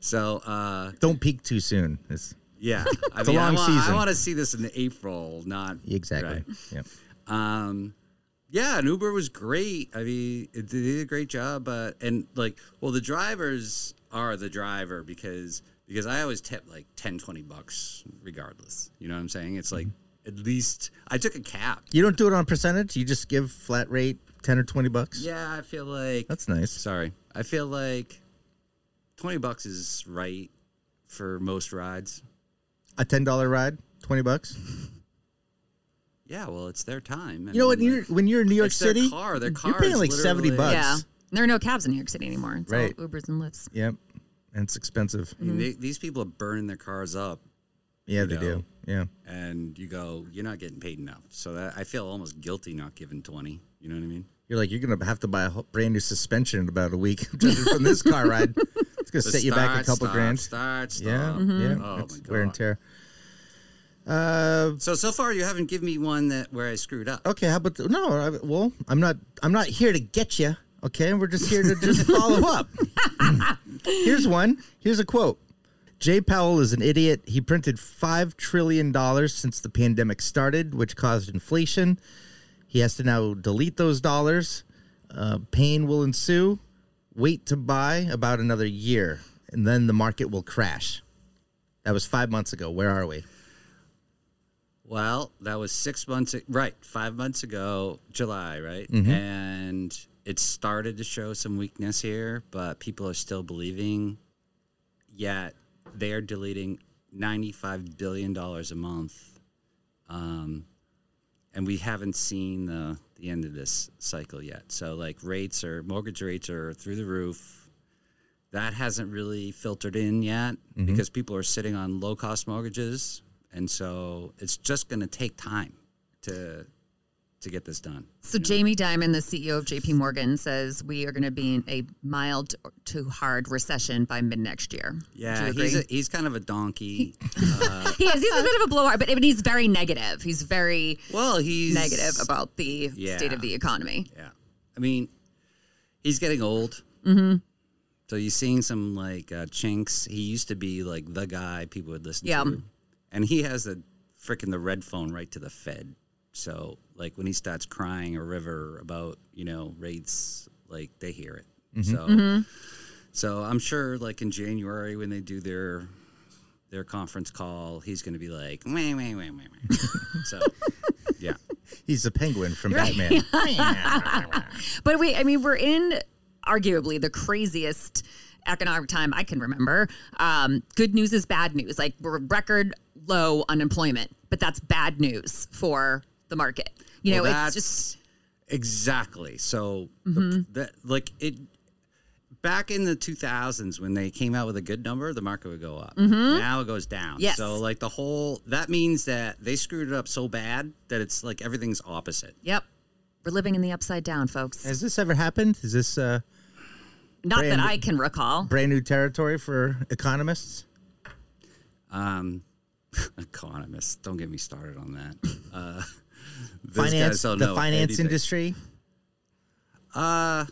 So, uh, Don't peak too soon. It's, yeah. I It's a mean, I long season. I want to see this in April, not exactly. right. Yeah. Um, yeah, and Uber was great. I mean, it, they did a great job. Uh, and like, well, the drivers are the driver because because I always tip like 10, 20 bucks regardless. You know what I'm saying? It's like mm-hmm. at least I took a cab. You don't do it on percentage. You just give flat rate ten or twenty bucks. Yeah, I feel like That's nice. sorry. I feel like twenty bucks is right for most rides. A ten dollar ride, twenty bucks. Yeah, well, it's their time. I You know what? mean, You're, like, when you're in New York it's their City, car. Their you're car paying is like seventy bucks. Yeah. There are no cabs in New York City anymore. It's Right. all Ubers and Lyfts. Yep. And it's expensive. I mean, they, these people are burning their cars up Yeah, they know. do. Yeah. and you go, you're not getting paid enough. So that I feel almost guilty not giving twenty. You know what I mean? You're like, you're gonna have to buy a brand new suspension in about a week judging from this car ride. It's gonna The set you back a couple stop, grand. Start, stop. Yeah, yeah. Oh It's my wear and tear. Uh, So so far you haven't given me one that where I screwed up. okay. How about the, no? I, well, I'm not. I'm not here to get you. Okay, and we're just here to just follow up. Here's one. Here's a quote. Jay Powell is an idiot. He printed five trillion dollars since the pandemic started, which caused inflation. He has to now delete those dollars. Uh, pain will ensue. Wait to buy about another year, and then the market will crash. That was five months ago. Where are we? Well, that was six months, right? Five months ago, July, right? Mm-hmm. And it started to show some weakness here, but people are still believing. Yet they are deleting ninety-five billion dollars a month, um, and we haven't seen the the end of this cycle yet. So, like rates or mortgage rates are through the roof. That hasn't really filtered in yet because people are sitting on low cost mortgages, and so it's just going to take time to to get this done. So Jamie Dimon, the CEO of JP Morgan, says we are going to be in a mild to hard recession by mid next year. Yeah, he's a, he's kind of a donkey. he is. He's a bit of a blowout, but, but he's very negative. He's very well, he's negative about the Yeah. state of the economy. Yeah, I mean, he's getting old. Mm-hmm. So you're seeing some like uh, chinks. He used to be like the guy people would listen Yeah. to, and he has the freaking the red phone right to the Fed. So like when he starts crying a river about you know rates, like they hear it. So so I'm sure like in January when they do their their conference call, he's going to be like, wait, wait, wait, wait, wait. so yeah. He's a penguin from Batman. But we, I mean, we're in arguably the craziest economic time I can remember. Um, good news is bad news. Like we're record low unemployment, but that's bad news for the market. You know, Well, it's just Exactly. So Mm-hmm. the, that like it back in the 2000s when they came out with a good number, the market would go up. Now it goes down. Mm-hmm. Yes. So like the whole that means that they screwed it up so bad that it's like everything's opposite. yep. We're living in the upside down, folks. Has this ever happened? Is this uh, Not that brand- I can recall. brand new territory for economists? Um economists, don't get me started on that. Uh those Finance, the finance anything. industry. Uh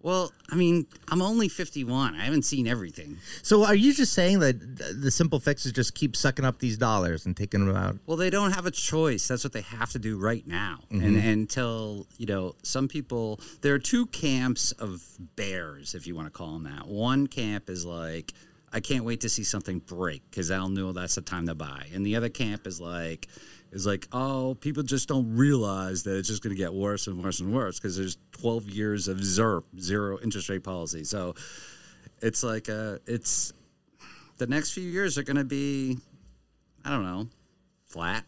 Well, I mean, I'm only 51. I haven't seen everything. So are you just saying that the simple fix is just keep sucking up these dollars and taking them out? Well, they don't have a choice. That's what they have to do right now. And, and until, you know, some people, there are two camps of bears, if you want to call them that. One camp is like, I can't wait to see something break because I'll know that's the time to buy. And the other camp is like, is like, oh, people just don't realize that it's just going to get worse and worse and worse because there's 12 years of ZIRP, zero interest rate policy. So it's like, uh, it's the next few years are going to be, I don't know, flat.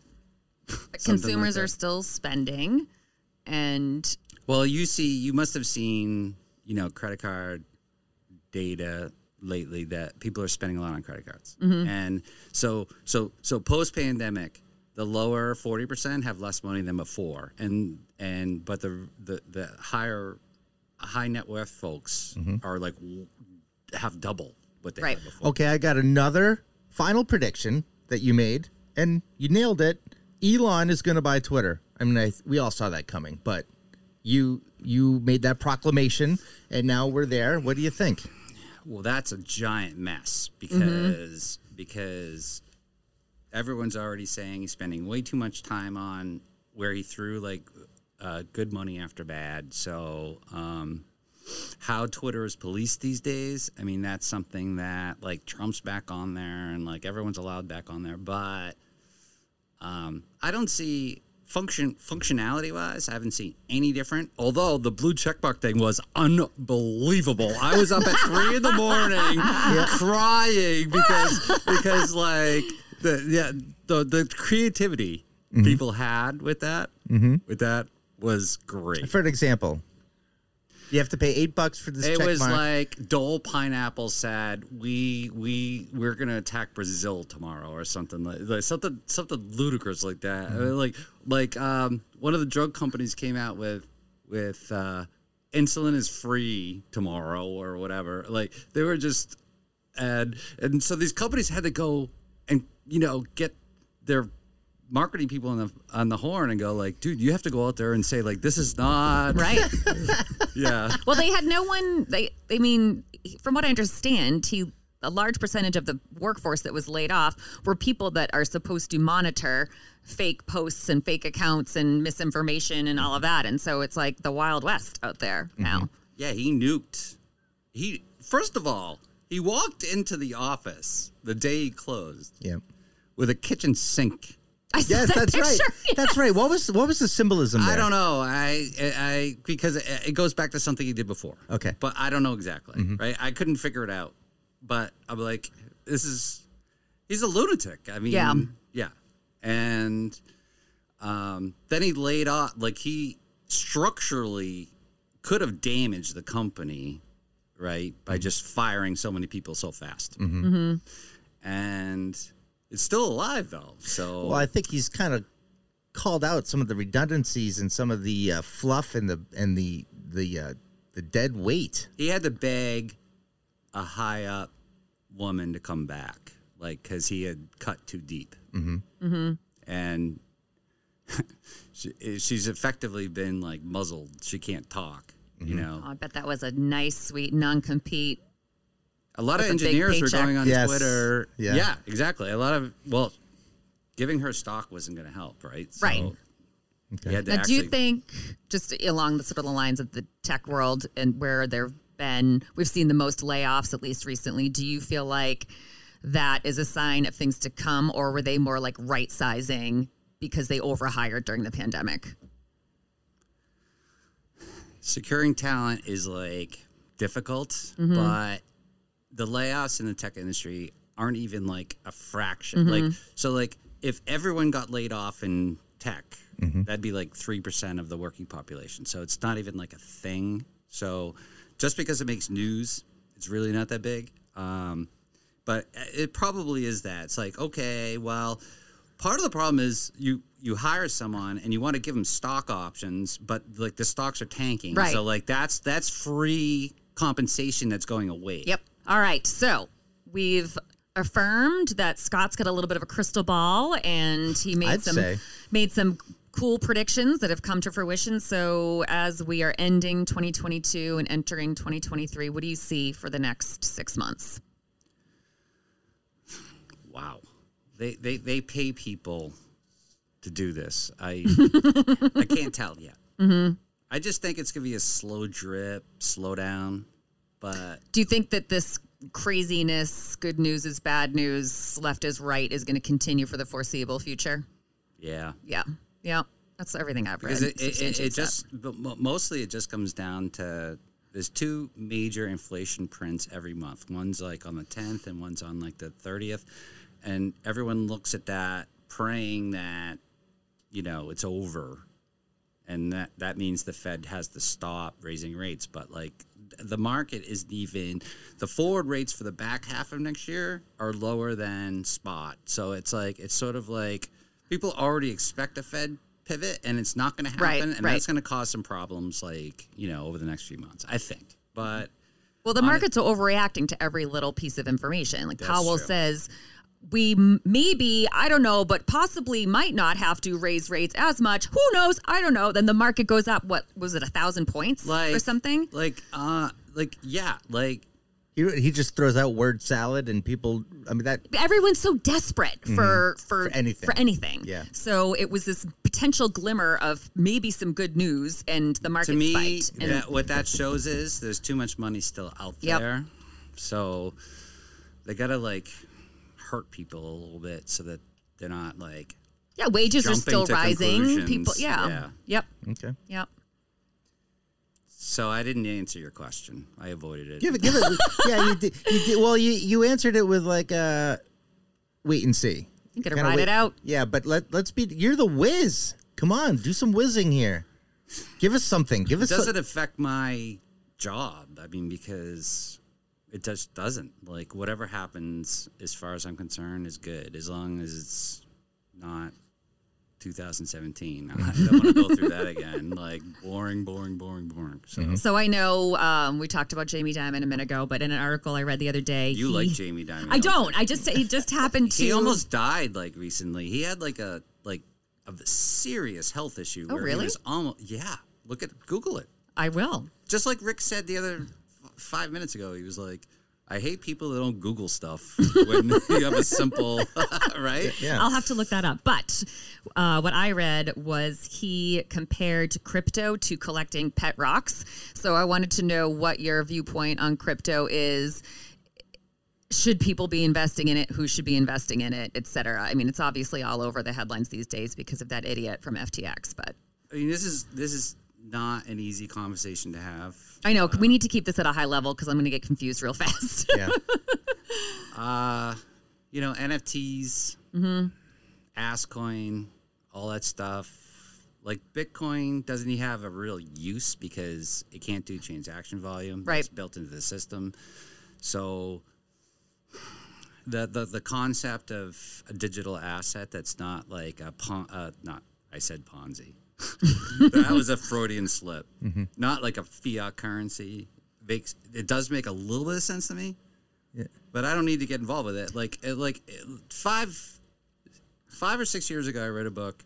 Consumers like are still spending, and Well, you see, you must have seen, you know, credit card data lately that people are spending a lot on credit cards, and so so so post pandemic, the lower forty percent have less money than before, and and but the the the higher high net worth folks mm-hmm. are like w- have double what they Right. had before. Okay, I got another final prediction that you made, and you nailed it. Elon is going to buy Twitter. I mean, I, we all saw that coming, but you you made that proclamation, and now we're there. What do you think? Well, that's a giant mess mm-hmm. because because everyone's already saying he's spending way too much time on where he threw like uh, good money after bad. So um, how Twitter is policed these days, I mean, that's something that like Trump's back on there and like everyone's allowed back on there, but um, I don't see function functionality wise. I haven't seen any different. Although the blue checkmark thing was unbelievable. I was up at three in the morning crying because because like the yeah the the creativity people had with that with that was great. For an example, you have to pay eight bucks for this. It was mark. like Dole Pineapple said, "We we we're gonna attack Brazil tomorrow or something like, like something something ludicrous like that. I mean, like like um, one of the drug companies came out with with uh, insulin is free tomorrow or whatever. Like they were just and and so these companies had to go you know get their marketing people on the on the horn and go like, dude, you have to go out there and say like, this is not right. yeah. well, they had no one. They, I mean, from what I understand, he a large percentage of the workforce that was laid off were people that are supposed to monitor fake posts and fake accounts and misinformation and all of that. And so it's like the Wild West out there mm-hmm. now. Yeah, he nuked. He first of all, he walked into the office the day he closed yeah. With a kitchen sink. I saw Yes, that that's right. picture. That's right. What was what was the symbolism there? I don't know. I I because it, it goes back to something he did before. Okay. But I don't know exactly. Mm-hmm. Right? I couldn't figure it out. But I'm like, this is he's a lunatic. I mean, Yeah. yeah. And um, then he laid off like he structurally could have damaged the company, right, by mm-hmm. just firing so many people so fast. Mm-hmm. And it's still alive though. So Well, I think he's kind of called out some of the redundancies and some of the uh, fluff and the and the the uh, the dead weight. he had to beg a high up woman to come back, like because he had cut too deep, mm-hmm. and she, she's effectively been like muzzled. She can't talk. You know, Oh, I bet that was a nice, sweet non-compete. A lot of With a big engineers were going on Yes. Twitter. Yeah. exactly. A lot of well, giving her stock wasn't going to help, right? So Right. He had to Now, do you think, just along the sort of the lines of the tech world and where there've been, we've seen the most layoffs, at least recently. Do you feel like that is a sign of things to come, or were they more like right sizing because they overhired during the pandemic? securing talent is like difficult, Mm-hmm. but the layoffs in the tech industry aren't even like a fraction. Mm-hmm. Like so like if everyone got laid off in tech, Mm-hmm. that'd be like 3% of the working population. So it's not even like a thing. So just because it makes news, it's really not that big. Um, but it probably is that. It's like, okay, well, part of the problem is you you hire someone and you want to give them stock options, but like the stocks are tanking. Right. So like that's that's free compensation that's going away. Yep. All right. So we've affirmed that Scott's got a little bit of a crystal ball, and he made I'd some say. made some cool predictions that have come to fruition. So, as we are ending 2022 and entering 2023, what do you see for the next six months? Wow. They they they pay people to do this. I I can't tell yet. Mm-hmm. I just think it's gonna be a slow drip, slow down. But Do you think that this craziness, good news is bad news, left is right, is going to continue for the foreseeable future? yeah, Yeah. Yeah. That's everything I've read. because it, it, it, it just mostly it just comes down to there's two major inflation prints every month. One's like on the 10th and one's on like the 30th, and everyone looks at that praying that you know it's over, and that that means the Fed has to stop raising rates. But like the market isn't even the forward rates for the back half of next year are lower than spot. So it's like it's sort of like people already expect a Fed pivot and it's not going to happen Right, and right. that's going to cause some problems like, you know, over the next few months, I think. But Well, the market's are overreacting to every little piece of information. Like Powell true. says, we m- maybe, I don't know, but possibly might not have to raise rates as much. Who knows? I don't know. Then the market goes up, what was it, a thousand points like or something? Like uh like yeah, like He, he just throws out word salad, and people. I mean that. Everyone's so desperate for, for, Mm-hmm. For anything. For anything. Yeah. So it was this potential glimmer of maybe some good news, and the market to me spiked. And that, what that shows is there's too much money still out Yep. there. So they got to like hurt people a little bit so that they're not like yeah, wages are still rising. People, yeah. Yeah. Yep. Okay. Yep. so I didn't answer your question. I avoided it. Give it. Give it. yeah, you did. You did. Well, you you answered it with like uh, wait and see. You gotta Kinda ride wait- it out. Yeah, but let let's be. You're the whiz. Come on, do some whizzing here. Give us something. Give us. does some- it affect my job? I mean, because it just doesn't. Like whatever happens, as far as I'm concerned, is good as long as it's not 2017. I don't want to go through that again. Like boring, boring, boring, boring. So Mm-hmm. So I know um, we talked about Jamie Dimon a minute ago, but in an article I read the other day, you he- like Jamie Dimon? I don't. I just he just happened to. He almost died like recently. He had like a like a serious health issue. Oh, where really? He was almost yeah. Look at Google it. I will. just like Rick said the other f- five minutes ago, he was like, "I hate people that don't Google stuff when you have a simple right." yeah. I'll have to look that up. But uh, what I read was he compared crypto to collecting pet rocks. So I wanted to know what your viewpoint on crypto is. Should people be investing in it? Who should be investing in it, et cetera? I mean, it's obviously all over the headlines these days because of that idiot from FTX. But I mean, this is this is not an easy conversation to have. I know we need to keep this at a high level because I'm going to get confused real fast. yeah. Uh, you know, NFTs, Mm-hmm. Asscoin, all that stuff. Like Bitcoin doesn't even have a real use because it can't do transaction volume. Right. It's built into the system. So the the, the concept of a digital asset that's not like a pon- uh, not I said Ponzi. That was a Freudian slip. Mm-hmm. Not like a fiat currency. Makes it does make a little bit of sense to me but I don't need to get involved with it. Like, it, like five, five or six years ago, I read a book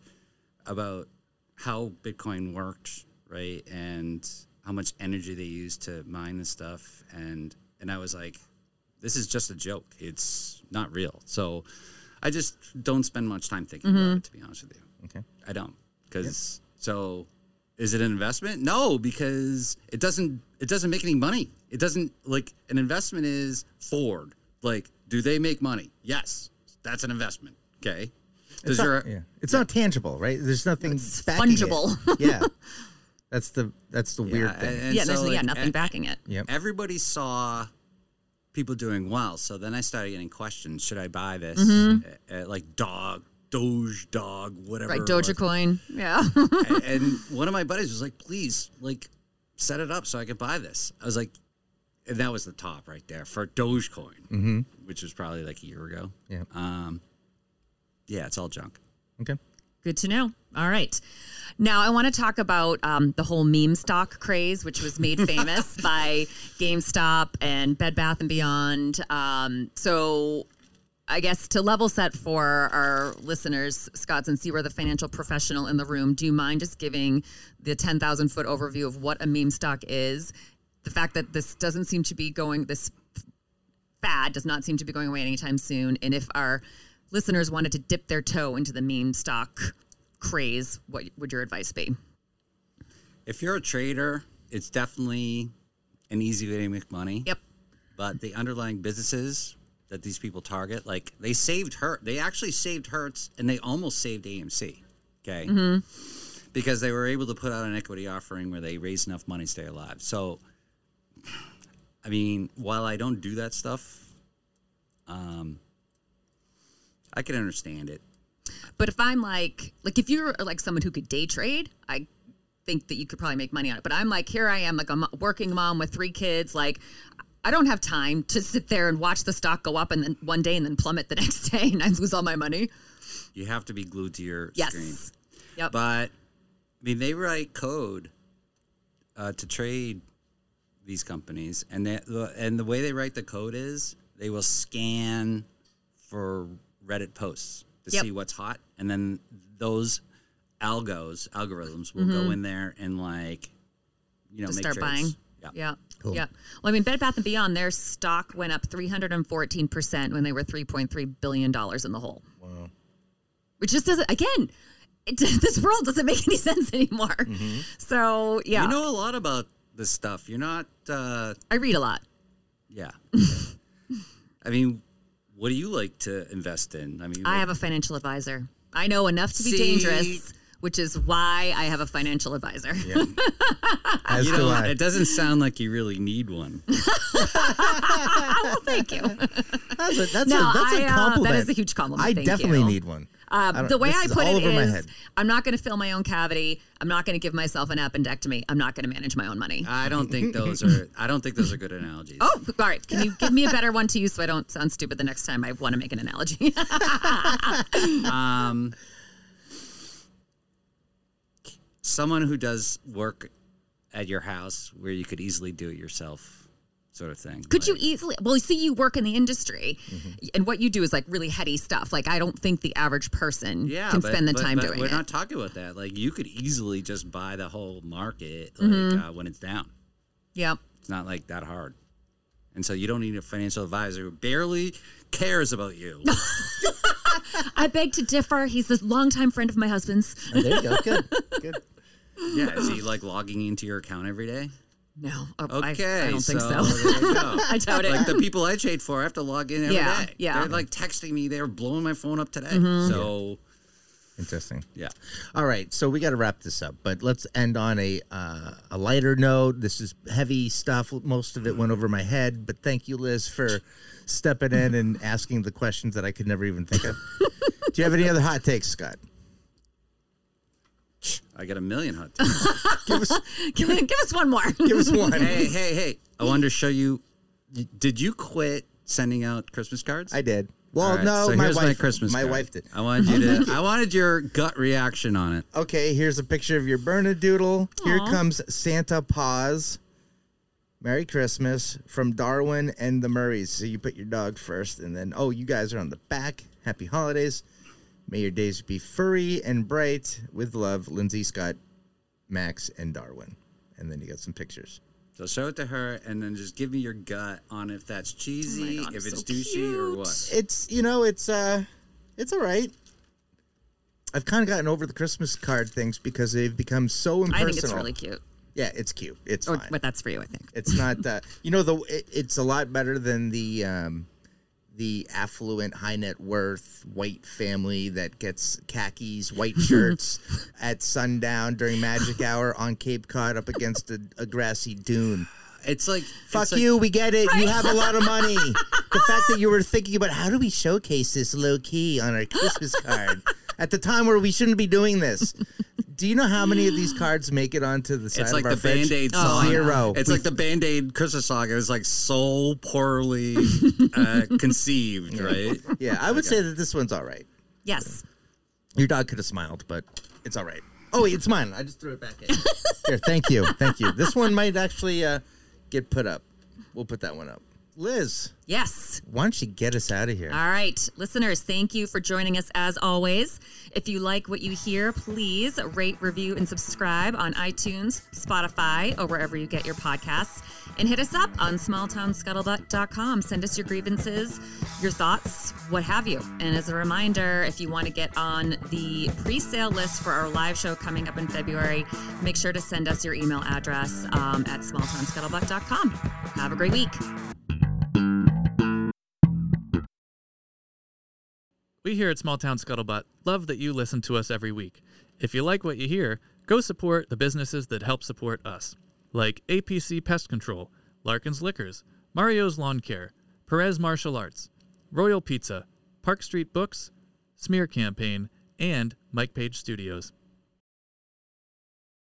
about how Bitcoin worked, right, and how much energy they use to mine the stuff, and and I was like, this is just a joke. It's not real. So, I just don't spend much time thinking about mm-hmm. it. To be honest with you, Okay. I don't because so. Is it an investment? No, because it doesn't. It doesn't make any money. It doesn't like an investment is Ford. Like, do they make money? Yes, that's an investment. Okay. Does It's not, your yeah. It's not tangible, right? There's nothing backing it. fungible. yeah. That's the that's the weird thing. and- and yeah, so, there's yeah nothing backing it. Yep. Everybody saw people doing well, so then I started getting questions: Should I buy this? Uh, uh, like dog, Doge, dog, whatever. Right, it was. Dogecoin. Yeah. and, and one of my buddies was like, "Please, like, set it up so I could buy this." I was like, and that was the top right there for Dogecoin, which was probably like a year ago. Yeah. Um, yeah, it's all junk. Okay. Good to know. All right. Now, I want to talk about um, the whole meme stock craze, which was made famous by GameStop and Bed Bath and Beyond. Um, so, I guess to level set for our listeners, Scott, and see we're the financial professional in the room, do you mind just giving the 10,000 foot overview of what a meme stock is? The fact that this doesn't seem to be going, this fad does not seem to be going away anytime soon. And if our listeners wanted to dip their toe into the meme stock craze, what would your advice be? If you're a trader, it's definitely an easy way to make money. Yep. But the underlying businesses that these people target, like they saved her. they actually saved Hertz, and they almost saved AMC. Okay. Because they were able to put out an equity offering where they raised enough money to stay alive. So, I mean, while I don't do that stuff, um, I can understand it. But if I'm like, like if you're like someone who could day trade, I think that you could probably make money on it. But I'm like, here I am, like a working mom with three kids. Like, I don't have time to sit there and watch the stock go up and then one day and then plummet the next day and I lose all my money. You have to be glued to your Yes. screen. Yep. But I mean, they write code uh, to trade these companies, and they, and the way they write the code is they will scan for Reddit posts to Yep. see what's hot, and then those algos algorithms will go in there and like you know to make Mm-hmm. start trades. buying. Yeah. Yeah. Cool. Yeah. Well, I mean, Bed Bath and Beyond, their stock went up 314% when they were $3.3 billion in the hole. Wow. Which just doesn't, again, it, this world doesn't make any sense anymore. So, yeah, Mm-hmm. You know a lot about this stuff. You're not. Uh, I read a lot. yeah. I mean, what do you like to invest in? I mean, I have a financial advisor. I know enough to be See? dangerous, which is why I have a financial advisor. As you do know, I. it doesn't sound like you really need one. well, thank you. That's a, that's No, a, that's I, a uh, that is a huge compliment. I Thank definitely you. need one. Uh, the way I put all it over my is, head. I'm not going to fill my own cavity. I'm not going to give myself an appendectomy. I'm not going to manage my own money. I don't think those are. I don't think those are good analogies. Oh, all right. Can you give me a better one to use so I don't sound stupid the next time I want to make an analogy? Um, someone who does work at your house where you could easily do it yourself, sort of thing. Could you easily? Well, you see, you work in the industry, Mm-hmm. and what you do is like really heady stuff. Like I don't think the average person Yeah, can but, spend the but- time but doing We're it. not talking about that. Like you could easily just buy the whole market like, Mm-hmm. uh, when it's down. yeah. It's not like that hard, and so you don't need a financial advisor who barely cares about you. I beg to differ. He's a longtime friend of my husband's. Oh, there you go. Good. Good. yeah, is he like logging into your account every day? No, oh, I- Okay, I, don't think so. there. I doubt it. like the people I trade for, I have to log in every day. Yeah, yeah. Mm-hmm. They're like texting me. They're blowing my phone up today. So Interesting. yeah, All right, so we got to wrap this up, but let's end on a uh, a lighter note. This is heavy stuff. Most of it went over my head, but thank you, Liz, for stepping in and asking the questions that I could never even think of. Do you have any other hot takes, Scott? I got a million hot takes. Give us give, give us one more. give us one. hey, hey, hey! I wanted to show you. Did you quit sending out Christmas cards? I did. Well, All right, no, so my here's wife. my Christmas. my card. wife did. I wanted you to. Oh, I wanted your gut reaction on it. Okay, here's a picture of your Bernedoodle. Here comes Santa Paws. Merry Christmas from Darwin and the Murrays. So you put your dog first, and then oh, you guys are on the back. Happy holidays. May your days be furry and bright. With love, Lindsay, Scott, Max, and Darwin. And then you got some pictures. So show it to her, and then just give me your gut on if that's cheesy, Oh God, if it's so douchey, or what. It's you know, it's uh, it's all right. I've kind of gotten over the Christmas card things because they've become so impersonal. I think it's really cute. Yeah, it's cute. It's Or, fine. but that's for you, I think. It's not uh, you know the it, it's a lot better than the um, the affluent high net worth white family that gets khakis, white shirts at sundown during magic hour on Cape Cod up against a, a grassy dune. It's like Fuck it's like- you, we get it. You have a lot of money. the fact that you were thinking about how do we showcase this low key on our Christmas card at the time where we shouldn't be doing this. Do you know how many of these cards make it onto the side It's of like our the fridge? Band Aid Oh, song. Zero. It's like the Band Aid Christmas song. It was like so poorly uh, conceived, right? Yeah, I would say that this one's all right. Yes. Your dog could have smiled, but it's all right. Oh, wait, it's mine. I just threw it back in. Here, thank you. Thank you. This one might actually uh, get put up. We'll put that one up. Liz, Yes. why don't you get us out of here? All right, listeners, thank you for joining us as always. If you like what you hear, please rate, review, and subscribe on iTunes, Spotify, or wherever you get your podcasts. And hit us up on smalltownscuttlebutt.com. Send us your grievances, your thoughts, what have you. And as a reminder, if you want to get on the pre sale list for our live show coming up in February, make sure to send us your email address um, at smalltownscuttlebutt.com. Have a great week. We here at Small Town Scuttlebutt love that you listen to us every week. If you like what you hear, go support the businesses that help support us, like APC Pest Control, Larkin's Liquors, Mario's Lawn Care, Perez Martial Arts, Royal Pizza, Park Street Books, Smear Campaign, and Mike Page Studios.